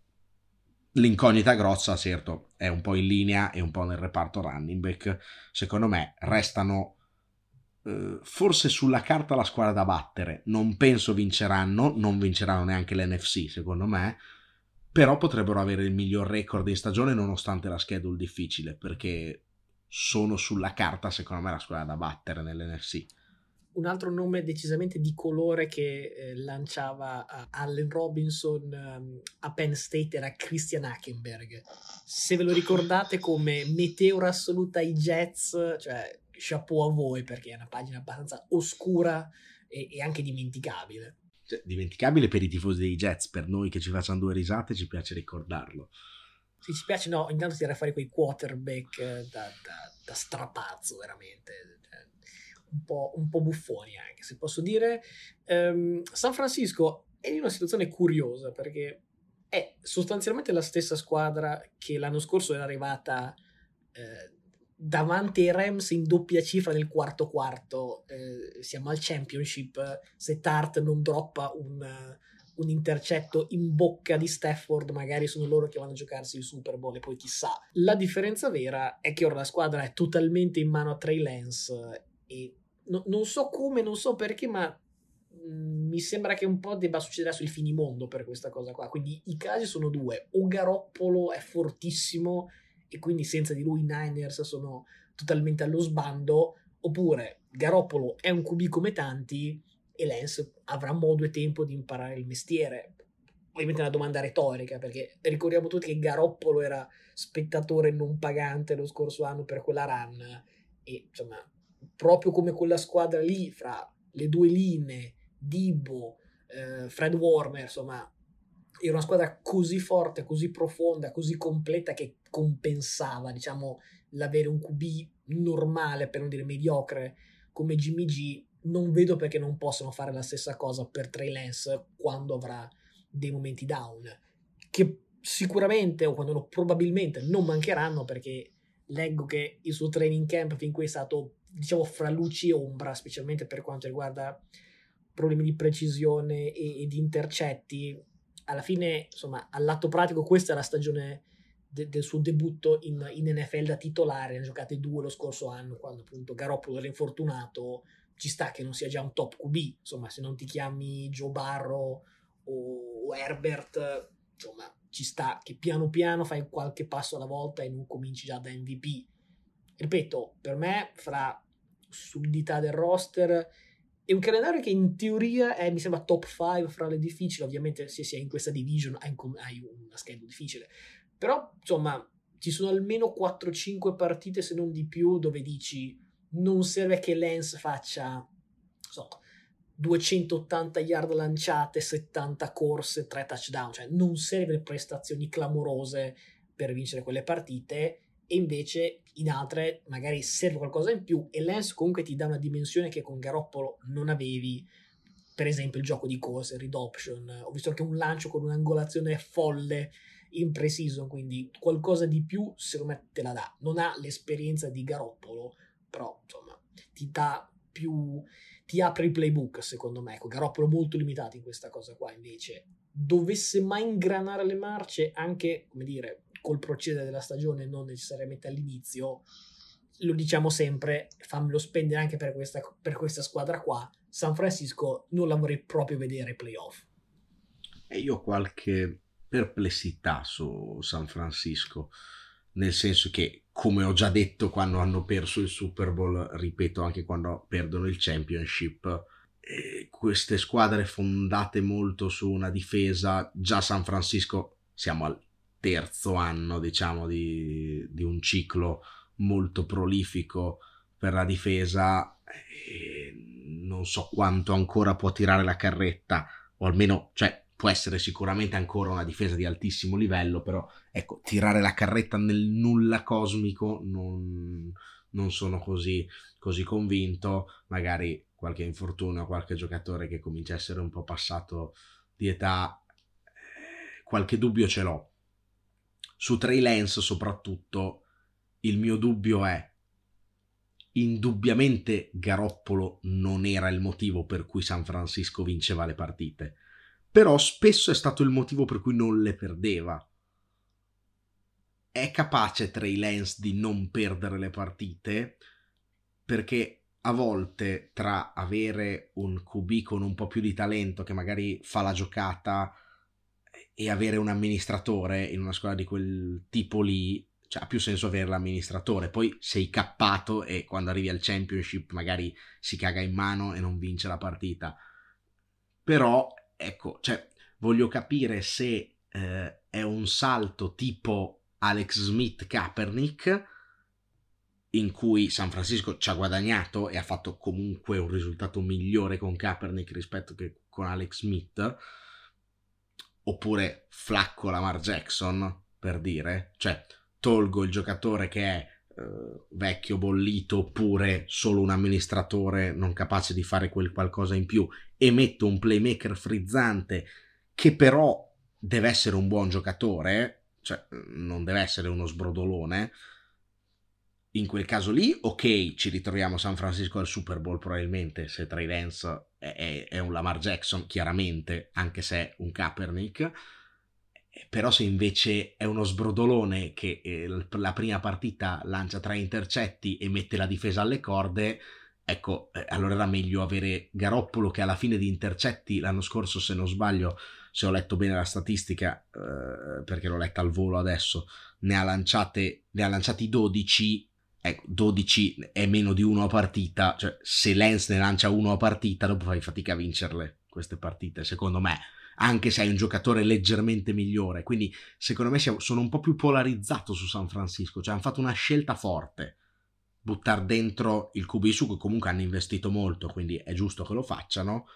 L'incognita grossa, certo, è un po' in linea e un po' nel reparto running back. Secondo me restano forse sulla carta la squadra da battere. Non penso vinceranno, non vinceranno neanche l'NFC secondo me, però potrebbero avere il miglior record in stagione nonostante la schedule difficile, perché sono sulla carta secondo me la squadra da battere nell'NFC. Un altro nome decisamente di colore che eh, lanciava Allen Robinson um, a Penn State era Christian Hackenberg. Se ve lo ricordate come meteora assoluta ai Jets, cioè chapeau a voi perché è una pagina abbastanza oscura e, e anche dimenticabile. Cioè, dimenticabile per i tifosi dei Jets, per noi che ci facciamo due risate ci piace ricordarlo. Sì, ci piace, no, intanto tirare fuori quei quarterback eh, da, da, da strapazzo, veramente. Cioè, un po', un po', buffoni anche, se posso dire. Um, San Francisco è in una situazione curiosa perché è sostanzialmente la stessa squadra che l'anno scorso era arrivata eh, davanti ai Rams in doppia cifra nel quarto quarto. Eh, siamo al championship. Se Tart non droppa un, un, intercetto in bocca di Stafford, magari sono loro che vanno a giocarsi il Super Bowl e poi chissà. La differenza vera è che ora la squadra è totalmente in mano a Trey Lance e no, non so come, non so perché, ma mm, mi sembra che un po' debba succedere sul finimondo per questa cosa qua. Quindi i casi sono due. O Garoppolo è fortissimo e quindi senza di lui i Niners sono totalmente allo sbando, oppure Garoppolo è un QB come tanti e Lance avrà modo e tempo di imparare il mestiere. Ovviamente è una domanda retorica, perché ricordiamo tutti che Garoppolo era spettatore non pagante lo scorso anno per quella run e insomma, proprio come quella squadra lì, fra le due linee, Dibbo, eh, Fred Warner, insomma, era una squadra così forte, così profonda, così completa che compensava, diciamo, l'avere un QB normale, per non dire mediocre, come Jimmy G. Non vedo perché non possano fare la stessa cosa per Trey Lance quando avrà dei momenti down, che sicuramente o quando no, probabilmente non mancheranno perché leggo che il suo training camp fin qui è stato, diciamo, fra luci e ombra, specialmente per quanto riguarda problemi di precisione e, e di intercetti alla fine, insomma, al lato pratico, questa è la stagione de- del suo debutto in, in, NFL da titolare. Ne ha giocate due lo scorso anno, quando appunto Garoppolo era infortunato. Ci sta che non sia già un top QB, insomma, se non ti chiami Joe Barro o, Herbert, insomma, ci sta che piano piano fai qualche passo alla volta e non cominci già da MVP. ripeto, per me, fra solidità del roster è un calendario che in teoria è, mi sembra, top 5 fra le difficili. Ovviamente, se sei in questa division hai, una scheda difficile. Però, insomma, ci sono almeno 4-5 partite, se non di più, dove dici non serve che Lance faccia, so, 280 yard lanciate, 70 corse, 3 touchdown. Cioè, non serve prestazioni clamorose per vincere quelle partite e invece in altre magari serve qualcosa in più e Lens comunque ti dà una dimensione che con Garoppolo non avevi. Per esempio il gioco di corse, read option ho visto anche un lancio con un'angolazione folle in pre-season quindi qualcosa di più secondo me te la dà. Non ha l'esperienza di Garoppolo però insomma ti dà più ti apre il playbook secondo me. Ecco Garoppolo molto limitato in questa cosa qua invece. Dovesse mai ingranare le marce anche come dire col procedere della stagione, non necessariamente all'inizio, lo diciamo sempre, fammelo spendere anche per questa, per questa squadra qua. San Francisco non la vorrei proprio vedere ai playoff. E io ho qualche perplessità su San Francisco, nel senso che, come ho già detto quando hanno perso il Super Bowl, ripeto anche quando perdono il Championship, eh, queste squadre fondate molto su una difesa, già San Francisco siamo al terzo anno, diciamo, di, di un ciclo molto prolifico per la difesa. E non so quanto ancora può tirare la carretta, o almeno, cioè, può essere sicuramente ancora una difesa di altissimo livello, però ecco, tirare la carretta nel nulla cosmico non, non sono così, così convinto. Magari qualche infortunio, qualche giocatore che comincia a essere un po' passato di età, eh, qualche dubbio ce l'ho su Trey Lance soprattutto, il mio dubbio è indubbiamente Garoppolo non era il motivo per cui San Francisco vinceva le partite, però spesso è stato il motivo per cui non le perdeva. È capace Trey Lance di non perdere le partite perché a volte tra avere un QB con un po' più di talento che magari fa la giocata e avere un amministratore in una scuola di quel tipo lì, cioè ha più senso avere l'amministratore. Poi sei cappato e quando arrivi al championship magari si caga in mano e non vince la partita. Però, ecco, cioè, voglio capire se eh, è un salto tipo Alex Smith Kaepernick in cui San Francisco ci ha guadagnato e ha fatto comunque un risultato migliore con Kaepernick rispetto che con Alex Smith oppure flacco Lamar Jackson, per dire, cioè tolgo il giocatore che è eh, vecchio, bollito, oppure solo un amministratore non capace di fare quel qualcosa in più e metto un playmaker frizzante che però deve essere un buon giocatore, cioè non deve essere uno sbrodolone, in quel caso lì, ok, ci ritroviamo San Francisco al Super Bowl probabilmente se Trey Lance è, è, è un Lamar Jackson, chiaramente, anche se è un Kaepernick. Però se invece è uno sbrodolone che eh, la prima partita lancia tre intercetti e mette la difesa alle corde, ecco, eh, allora era meglio avere Garoppolo che alla fine di intercetti l'anno scorso, se non sbaglio, se ho letto bene la statistica, eh, perché l'ho letta al volo adesso, ne ha, lanciate, ne ha lanciati 12 ecco, 12 è meno di uno a partita, cioè se Lens ne lancia uno a partita, dopo fai fatica a vincerle queste partite, secondo me, anche se hai un giocatore leggermente migliore. Quindi, secondo me, sono un po' più polarizzato su San Francisco, cioè hanno fatto una scelta forte. Buttare dentro il QB su cui comunque hanno investito molto, quindi è giusto che lo facciano.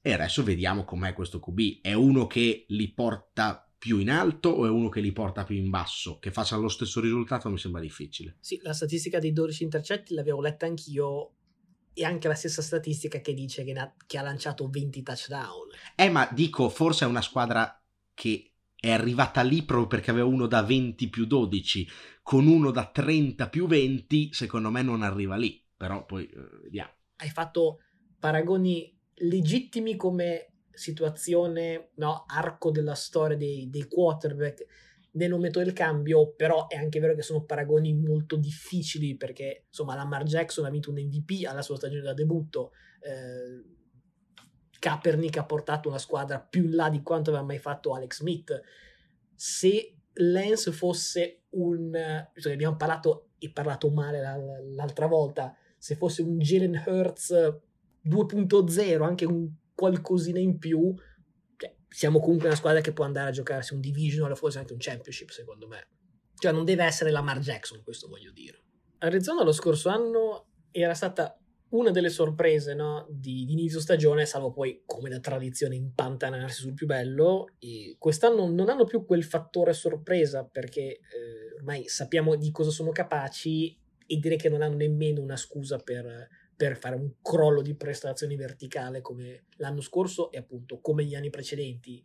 E adesso vediamo com'è questo QB. È uno che li porta più in alto o è uno che li porta più in basso? Che faccia lo stesso risultato mi sembra difficile. Sì, la statistica dei 12 intercetti l'avevo letta anch'io e anche la stessa statistica che dice che, ha, che ha lanciato 20 touchdown. Eh, ma dico, forse è una squadra che è arrivata lì proprio perché aveva uno da 20 più 12, con uno da 30 più 20, secondo me non arriva lì, però poi eh, vediamo. Hai fatto paragoni legittimi come situazione, no, arco della storia dei, dei quarterback nel momento del cambio, però è anche vero che sono paragoni molto difficili perché insomma Lamar Jackson ha vinto un MVP alla sua stagione da debutto, eh, Kaepernick ha portato una squadra più in là di quanto aveva mai fatto Alex Smith. Se Lance fosse un... Cioè abbiamo parlato e parlato male l'altra volta, se fosse un Jalen Hurts 2.0, anche un qualcosina in più, cioè, siamo comunque una squadra che può andare a giocarsi un divisional o forse anche un championship, secondo me. Cioè non deve essere Lamar Jackson, questo voglio dire. Arizona lo scorso anno era stata una delle sorprese no, di, di, inizio stagione, salvo poi, come da tradizione, impantanarsi sul più bello. E quest'anno non hanno più quel fattore sorpresa perché eh, ormai sappiamo di cosa sono capaci e direi che non hanno nemmeno una scusa per, per fare un crollo di prestazioni verticale come l'anno scorso e appunto come gli anni precedenti.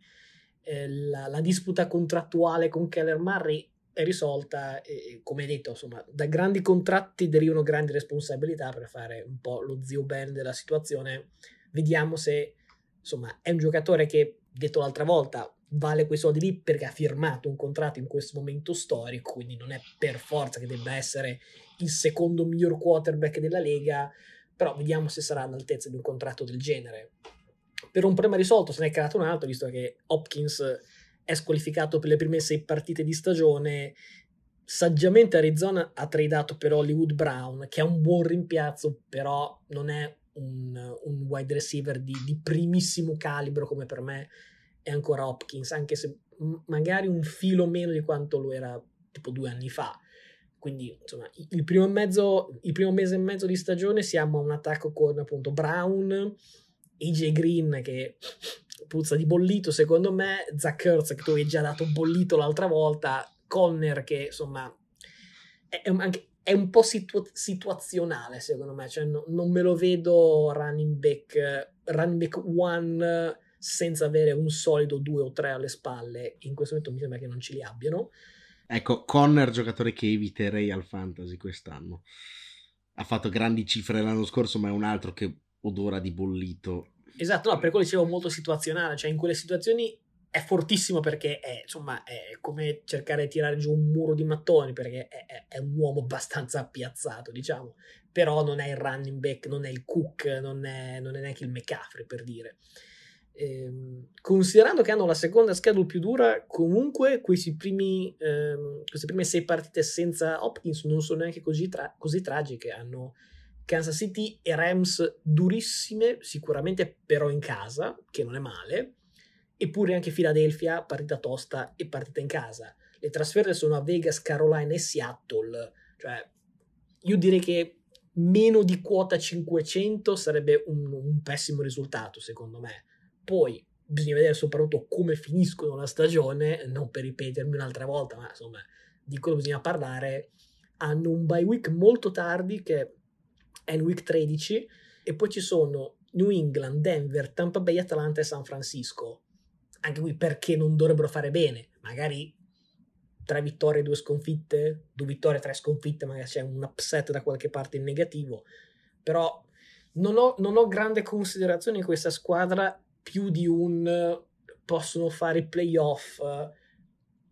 Eh, la, la, disputa contrattuale con Keller Murray è risolta e, come detto, insomma, da grandi contratti derivano grandi responsabilità per fare un po' lo zio Ben della situazione. Vediamo se, insomma, è un giocatore che, detto l'altra volta, vale quei soldi lì perché ha firmato un contratto in questo momento storico, quindi non è per forza che debba essere il secondo miglior quarterback della Lega, però vediamo se sarà all'altezza di un contratto del genere. Per un problema risolto se ne è creato un altro, visto che Hopkins è squalificato per le prime sei partite di stagione. Saggiamente Arizona ha tradato per Hollywood Brown, che è un buon rimpiazzo, però non è un, un wide receiver di, di primissimo calibro come per me è ancora Hopkins, anche se magari un filo meno di quanto lo era tipo due anni fa. Quindi, insomma, il primo, mezzo, il primo mese e mezzo di stagione siamo a un attacco con appunto Brown, AJ Green che puzza di bollito secondo me, Zach Kurtz che tu hai già dato bollito l'altra volta, Conner che insomma è, è, anche, è un po' situ- situazionale secondo me, cioè no, non me lo vedo running back, running back one senza avere un solido 2 o 3 alle spalle, in questo momento mi sembra che non ce li abbiano. Ecco, Conner, giocatore che eviterei al fantasy quest'anno. Ha fatto grandi cifre l'anno scorso, ma è un altro che odora di bollito. Esatto, no, per quello dicevo molto situazionale, cioè in quelle situazioni è fortissimo perché è, insomma, è come cercare di tirare giù un muro di mattoni perché è, è, è un uomo abbastanza appiazzato, diciamo, però non è il running back, non è il Cook, non è, non è neanche il McCaffrey per dire. Ehm, considerando che hanno la seconda schedule più dura, comunque primi, ehm, queste prime sei partite senza Hopkins non sono neanche così, tra- così tragiche. Hanno Kansas City e Rams durissime, sicuramente però in casa, che non è male, eppure anche Philadelphia, partita tosta e partita in casa. Le trasferte sono a Vegas, Carolina e Seattle, cioè io direi che meno di quota 500 sarebbe un, un pessimo risultato secondo me poi bisogna vedere soprattutto come finiscono la stagione, non per ripetermi un'altra volta, ma insomma di quello bisogna parlare. Hanno un bye week molto tardi che è il week 13 e poi ci sono New England, Denver, Tampa Bay, Atlanta e San Francisco. Anche qui perché non dovrebbero fare bene? Magari tre vittorie, due sconfitte, due vittorie, tre sconfitte, magari c'è un upset da qualche parte in negativo. Però non ho, non ho grande considerazione in questa squadra più di un possono fare playoff,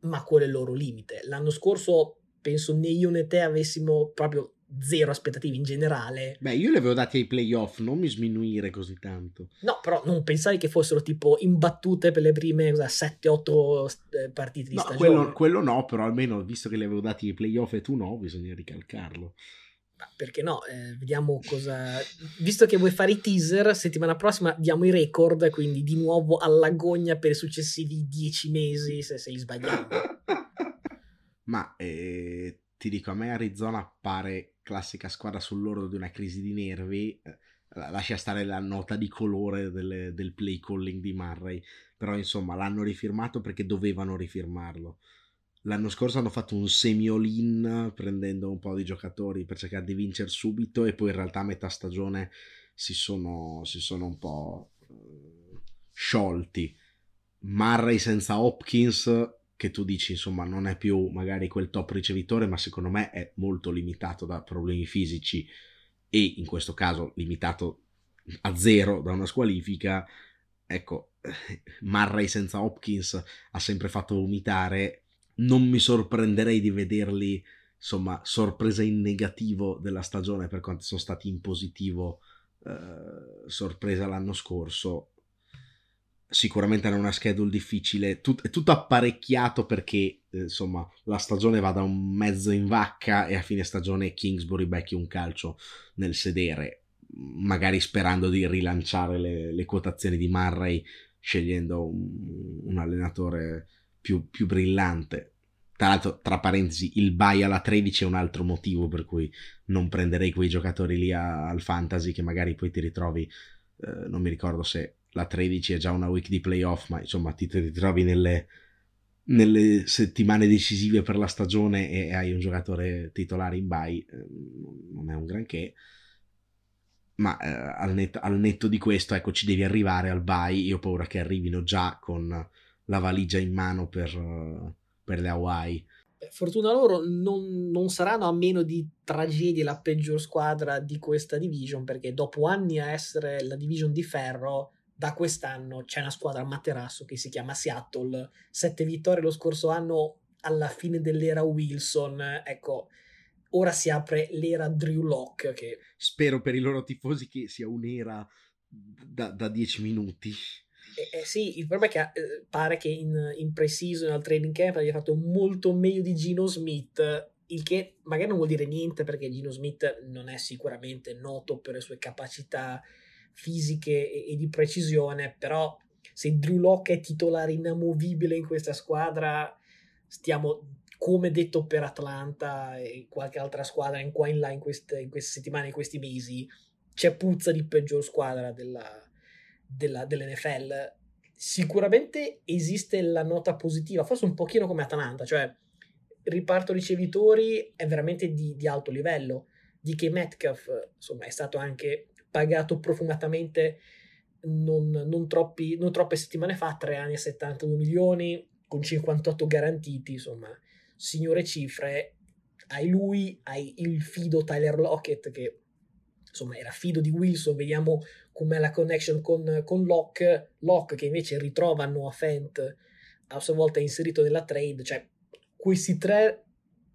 ma quello è il loro limite. L'anno scorso penso né io né te avessimo proprio zero aspettative in generale. Beh, io li avevo dati ai playoff, non mi sminuire così tanto. No, però non pensai che fossero tipo imbattute per le prime 7-8 eh, partite di no, stagione. Quello, quello no, però almeno visto che li avevo dati ai playoff e tu no, bisogna ricalcarlo perché no? Eh, vediamo cosa. Visto che vuoi fare i teaser, settimana prossima diamo i record, quindi di nuovo all'agonia per i successivi dieci mesi se sei sbagliato. Ma eh, ti dico, a me Arizona pare classica squadra sull'orlo di una crisi di nervi. Eh, lascia stare la nota di colore delle, del play calling di Murray, però insomma l'hanno rifirmato perché dovevano rifirmarlo. L'anno scorso hanno fatto un semi-all-in prendendo un po' di giocatori per cercare di vincere subito e poi in realtà a metà stagione si sono, si sono un po' eh, sciolti. Murray senza Hopkins, che tu dici insomma non è più magari quel top ricevitore, ma secondo me è molto limitato da problemi fisici e in questo caso limitato a zero da una squalifica. Ecco, Murray senza Hopkins ha sempre fatto vomitare non mi sorprenderei di vederli insomma sorpresa in negativo della stagione per quanto sono stati in positivo eh, sorpresa l'anno scorso. Sicuramente hanno una schedule difficile, Tut- è tutto apparecchiato perché eh, insomma la stagione va da un mezzo in vacca e a fine stagione Kingsbury becchi un calcio nel sedere, magari sperando di rilanciare le, le quotazioni di Murray scegliendo un, un allenatore più, più, brillante. Tra l'altro, tra parentesi, il buy alla 13 è un altro motivo per cui non prenderei quei giocatori lì a, al fantasy che magari poi ti ritrovi, eh, non mi ricordo se la 13 è già una week di playoff, ma insomma ti, ti ritrovi nelle, nelle, settimane decisive per la stagione e hai un giocatore titolare in buy, eh, non è un granché. Ma eh, al, netto, al, netto, di questo, ecco, ci devi arrivare al buy. Io ho paura che arrivino già con la valigia in mano per, per le Hawaii. Fortuna loro non, non, saranno a meno di tragedie la peggior squadra di questa division perché dopo anni a essere la division di ferro da quest'anno c'è una squadra a materasso che si chiama Seattle, sette vittorie lo scorso anno alla fine dell'era Wilson, ecco, ora si apre l'era Drew Locke che... Spero per i loro tifosi che sia un'era da, da dieci minuti. Eh, eh, sì, il problema è che eh, pare che in, in pre-season training camp abbia fatto molto meglio di Gino Smith, il che magari non vuol dire niente perché Gino Smith non è sicuramente noto per le sue capacità fisiche e, e di precisione, però se Drew Locke è titolare inamovibile in questa squadra, stiamo come detto per Atlanta e qualche altra squadra in qua in là in queste, in queste settimane, in questi mesi, c'è puzza di peggior squadra della, della, dell'NFL. Sicuramente esiste la nota positiva, forse un pochino come Atlanta, cioè riparto ricevitori è veramente di, di alto livello. Di che Metcalf, insomma, è stato anche pagato profumatamente non, non, troppi, non troppe settimane fa, 3 anni e 72 milioni, con 58 garantiti, insomma, signore cifre. Hai lui, hai il fido Tyler Lockett che insomma era fido di Wilson, vediamo com'è la connection con, con Locke, Locke che invece ritrova Noah Fent a sua volta inserito nella trade, cioè questi tre,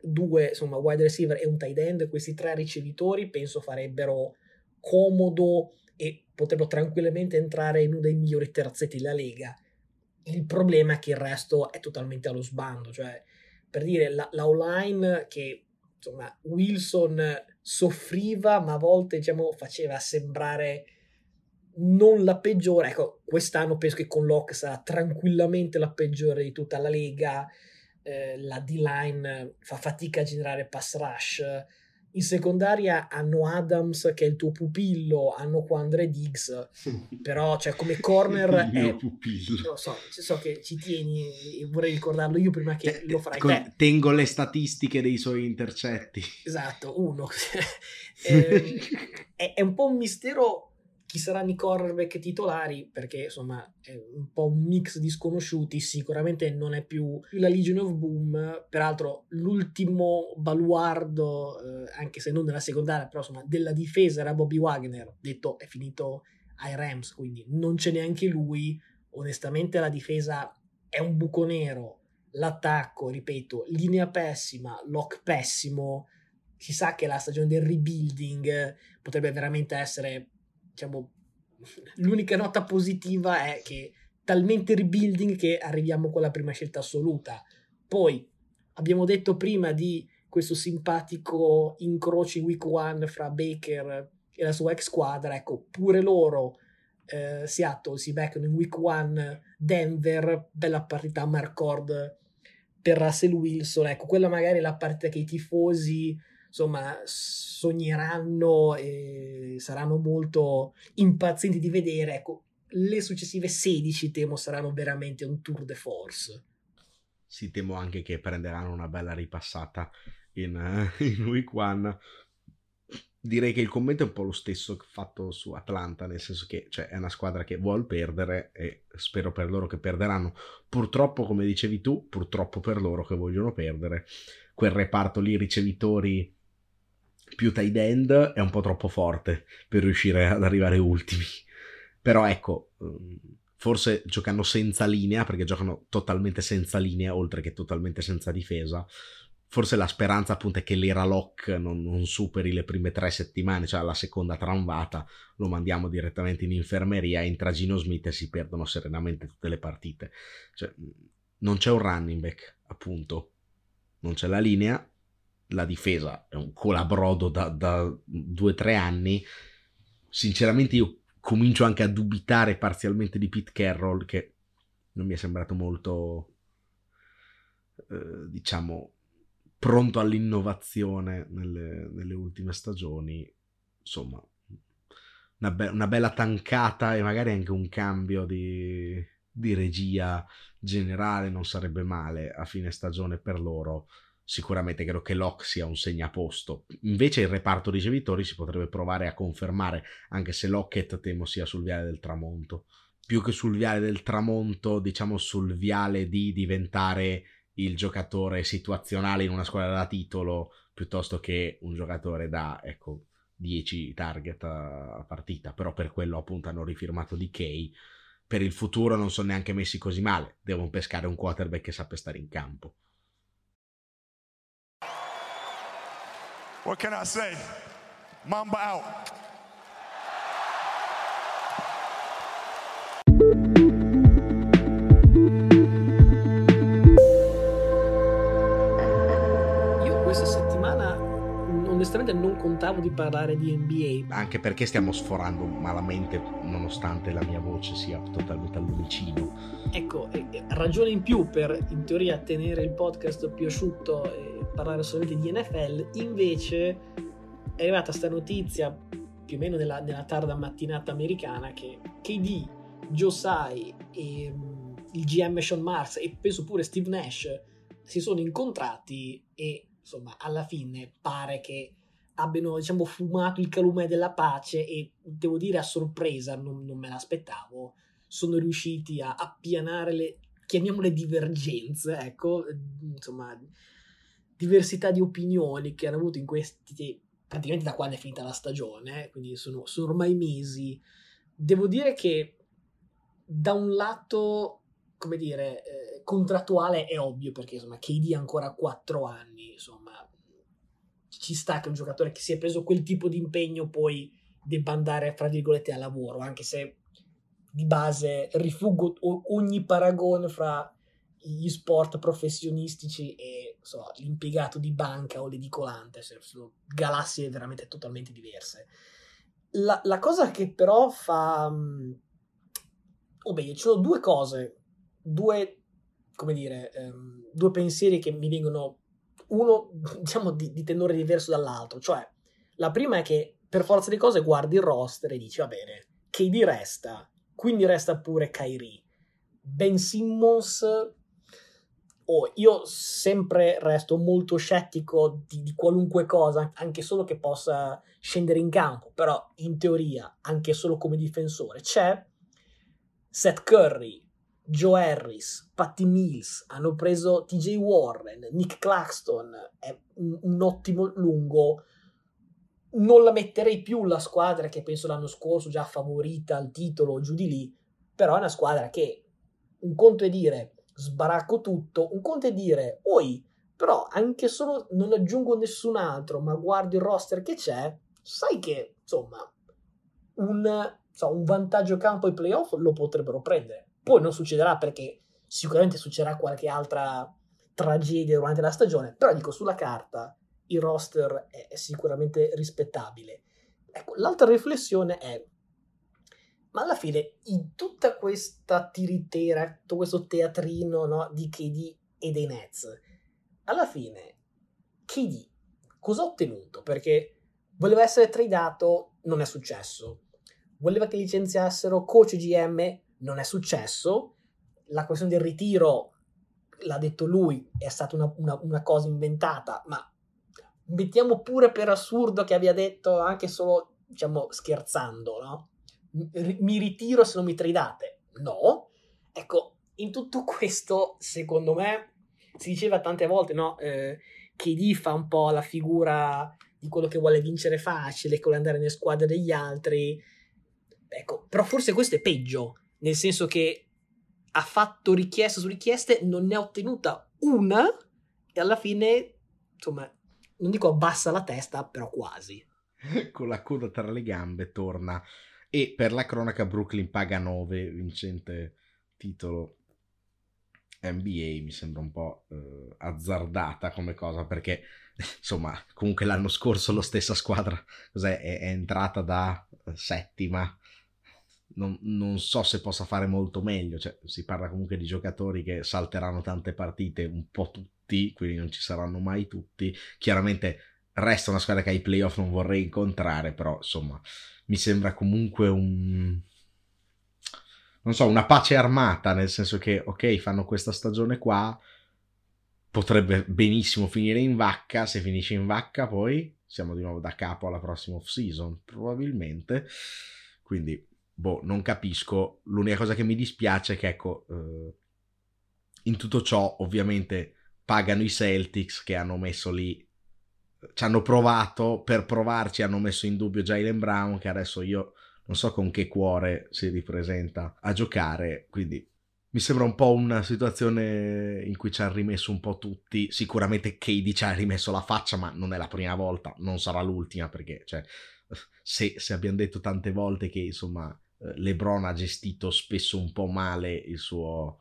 due insomma wide receiver e un tight end, questi tre ricevitori penso farebbero comodo e potrebbero tranquillamente entrare in uno dei migliori terzetti della Lega. Il problema è che il resto è totalmente allo sbando, cioè per dire la, la online che insomma Wilson soffriva ma a volte diciamo faceva sembrare non la peggiore, ecco quest'anno penso che con Locke sarà tranquillamente la peggiore di tutta la Lega, eh, la D-line fa fatica a generare pass rush, in secondaria hanno Adams che è il tuo pupillo, hanno qua Andre Diggs, però cioè come corner il mio è... pupillo. Lo so, so che ci tieni e vorrei ricordarlo io prima che lo farai Con, te. Tengo le statistiche dei suoi intercetti. Esatto, uno. eh, è, è un po' un mistero chi saranno i cornerback titolari, perché insomma è un po' un mix di sconosciuti, sicuramente non è più, più la Legion of Boom, peraltro l'ultimo baluardo, eh, anche se non della secondaria, però insomma della difesa era Bobby Wagner, detto è finito ai Rams, quindi non c'è neanche lui, onestamente la difesa è un buco nero, l'attacco, ripeto, linea pessima, lock pessimo, si sa che la stagione del rebuilding potrebbe veramente essere diciamo, l'unica nota positiva è che talmente rebuilding che arriviamo con la prima scelta assoluta. Poi abbiamo detto prima di questo simpatico incrocio in week one fra Baker e la sua ex squadra, ecco, pure loro eh, Seattle si beccano in week one Denver, bella partita a Marcord per Russell Wilson, ecco, quella magari è la partita che i tifosi insomma sogneranno e saranno molto impazienti di vedere. Ecco, le successive 16 temo saranno veramente un tour de force. Sì, temo anche che prenderanno una bella ripassata in, uh, in week one. Direi che il commento è un po' lo stesso fatto su Atlanta, nel senso che cioè, è una squadra che vuole perdere e spero per loro che perderanno. Purtroppo, come dicevi tu, purtroppo per loro che vogliono perdere, quel reparto lì ricevitori più tight end è un po' troppo forte per riuscire ad arrivare ultimi. Però ecco, ehm, forse giocando senza linea, perché giocano totalmente senza linea, oltre che totalmente senza difesa, forse la speranza appunto è che l'era lock non, non, superi le prime tre settimane, cioè la seconda tramvata, lo mandiamo direttamente in infermeria, entra Gino Smith e si perdono serenamente tutte le partite. Cioè, non c'è un running back, appunto, non c'è la linea, la difesa è un colabrodo da, da due o tre anni. Sinceramente io comincio anche a dubitare parzialmente di Pete Carroll, che non mi è sembrato molto, eh, diciamo, pronto all'innovazione nelle, nelle ultime stagioni. Insomma, una, be- una, bella tancata e magari anche un cambio di, di regia generale non sarebbe male a fine stagione per loro. Sicuramente credo che Locke sia un segnaposto. Invece il reparto ricevitori si potrebbe provare a confermare, anche se Lockett temo sia sul viale del tramonto. Più che sul viale del tramonto, diciamo sul viale di diventare il giocatore situazionale in una squadra da titolo piuttosto che un giocatore da ecco 10 target a partita però per quello appunto hanno rifirmato DK per il futuro non sono neanche messi così male devono pescare un quarterback che sappia stare in campo What can I say? Mamba out. Onestamente non contavo di parlare di NBA. Anche perché stiamo sforando malamente, nonostante la mia voce sia totalmente all'umicino. Ecco, ragione in più per in teoria tenere il podcast più asciutto e parlare solamente di NFL. Invece è arrivata questa notizia più o meno nella, nella tarda mattinata americana che KD, Josai e um, il GM Sean Marks e penso pure Steve Nash si sono incontrati e insomma, alla fine pare che abbiano, diciamo, fumato il calume della pace e devo dire a sorpresa, non, non me l'aspettavo, sono riusciti a appianare le, chiamiamole divergenze, ecco, insomma, diversità di opinioni che hanno avuto in questi, praticamente da quando è finita la stagione, quindi sono, sono ormai mesi. Devo dire che da un lato, come dire, eh, contrattuale è ovvio perché insomma KD ha ancora 4 anni, insomma, ci sta che un giocatore che si è preso quel tipo di impegno poi debba andare, fra virgolette, a lavoro, anche se di base rifuggo ogni paragone fra gli sport professionistici e so, l'impiegato di banca o l'edicolante, sono galassie veramente totalmente diverse. La, la cosa che però fa... O meglio, ci sono due cose, due, come dire, um, due pensieri che mi vengono uno, diciamo, di, di tenore diverso dall'altro. Cioè, la prima è che per forza di cose guardi il roster e dici, va bene, KD resta, quindi resta pure Kyrie. Ben Simmons, oh, io sempre resto molto scettico di, di, qualunque cosa, anche solo che possa scendere in campo, però in teoria, anche solo come difensore, c'è Seth Curry, Joe Harris, Patty Mills, hanno preso TJ Warren, Nick Claxton, è un, un, ottimo lungo. Non la metterei più la squadra che penso l'anno scorso già favorita al titolo giù di lì, però è una squadra che un conto è dire sbaracco tutto, un conto è dire oi, però anche solo non aggiungo nessun altro, ma guardi il roster che c'è, sai che insomma un, so, un vantaggio campo ai playoff lo potrebbero prendere poi non succederà perché sicuramente succederà qualche altra tragedia durante la stagione, però dico sulla carta il roster è, sicuramente rispettabile. Ecco, l'altra riflessione è ma alla fine in tutta questa tiritera, tutto questo teatrino no, di KD e dei Nets, alla fine KD cosa ha ottenuto? Perché voleva essere tradato, non è successo. Voleva che licenziassero coach GM, non è successo. La questione del ritiro, l'ha detto lui, è stata una, una, una cosa inventata, ma mettiamo pure per assurdo che abbia detto anche solo, diciamo, scherzando, no? Mi ritiro se non mi tradate. No. Ecco, in tutto questo, secondo me, si diceva tante volte, no? Eh, KD fa un po' la figura di quello che vuole vincere facile, che vuole andare nelle squadre degli altri. Ecco, però forse questo è peggio, nel senso che ha fatto richieste su richieste, non ne ha ottenuta una e alla fine insomma, non dico abbassa la testa, però quasi. Con la coda tra le gambe torna. E per la cronaca Brooklyn paga 9, vincente titolo NBA, mi sembra un po' eh, azzardata come cosa perché insomma comunque l'anno scorso la stessa squadra è, è entrata da settima non, non, so se possa fare molto meglio. Cioè, si parla comunque di giocatori che salteranno tante partite, un po' tutti, quindi non ci saranno mai tutti. Chiaramente resta una squadra che ai playoff non vorrei incontrare, però insomma, mi sembra comunque un. Non so, una pace armata, nel senso che, ok, fanno questa stagione qua, potrebbe benissimo finire in vacca, se finisce in vacca poi siamo di nuovo da capo alla prossima off season, probabilmente. Quindi boh, non capisco. L'unica cosa che mi dispiace è che, ecco, eh, in tutto ciò, ovviamente, pagano i Celtics che hanno messo lì, ci hanno provato, per provarci hanno messo in dubbio Jalen Brown, che adesso io non so con che cuore si ripresenta a giocare, quindi mi sembra un po' una situazione in cui ci ha rimesso un po' tutti. Sicuramente KD ci ha rimesso la faccia, ma non è la prima volta, non sarà l'ultima, perché cioè, se, se abbiamo detto tante volte che insomma LeBron ha gestito spesso un po' male il suo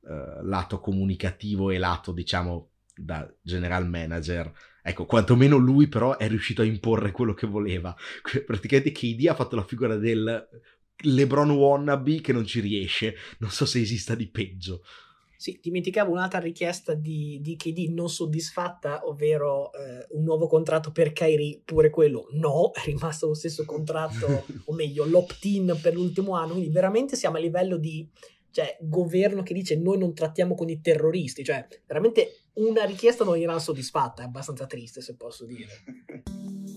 uh, lato comunicativo e lato, diciamo, da general manager. Ecco, quantomeno lui però è riuscito a imporre quello che voleva. Praticamente KD ha fatto la figura del LeBron wannabe che non ci riesce. Non so se esista di peggio. Sì, dimenticavo un'altra richiesta di, di KD non soddisfatta, ovvero eh, un nuovo contratto per Kyrie, pure quello no, è rimasto lo stesso contratto, o meglio l'opt-in per l'ultimo anno, quindi veramente siamo a livello di cioè, governo che dice noi non trattiamo con i terroristi, cioè veramente una richiesta non era soddisfatta, è abbastanza triste se posso dire.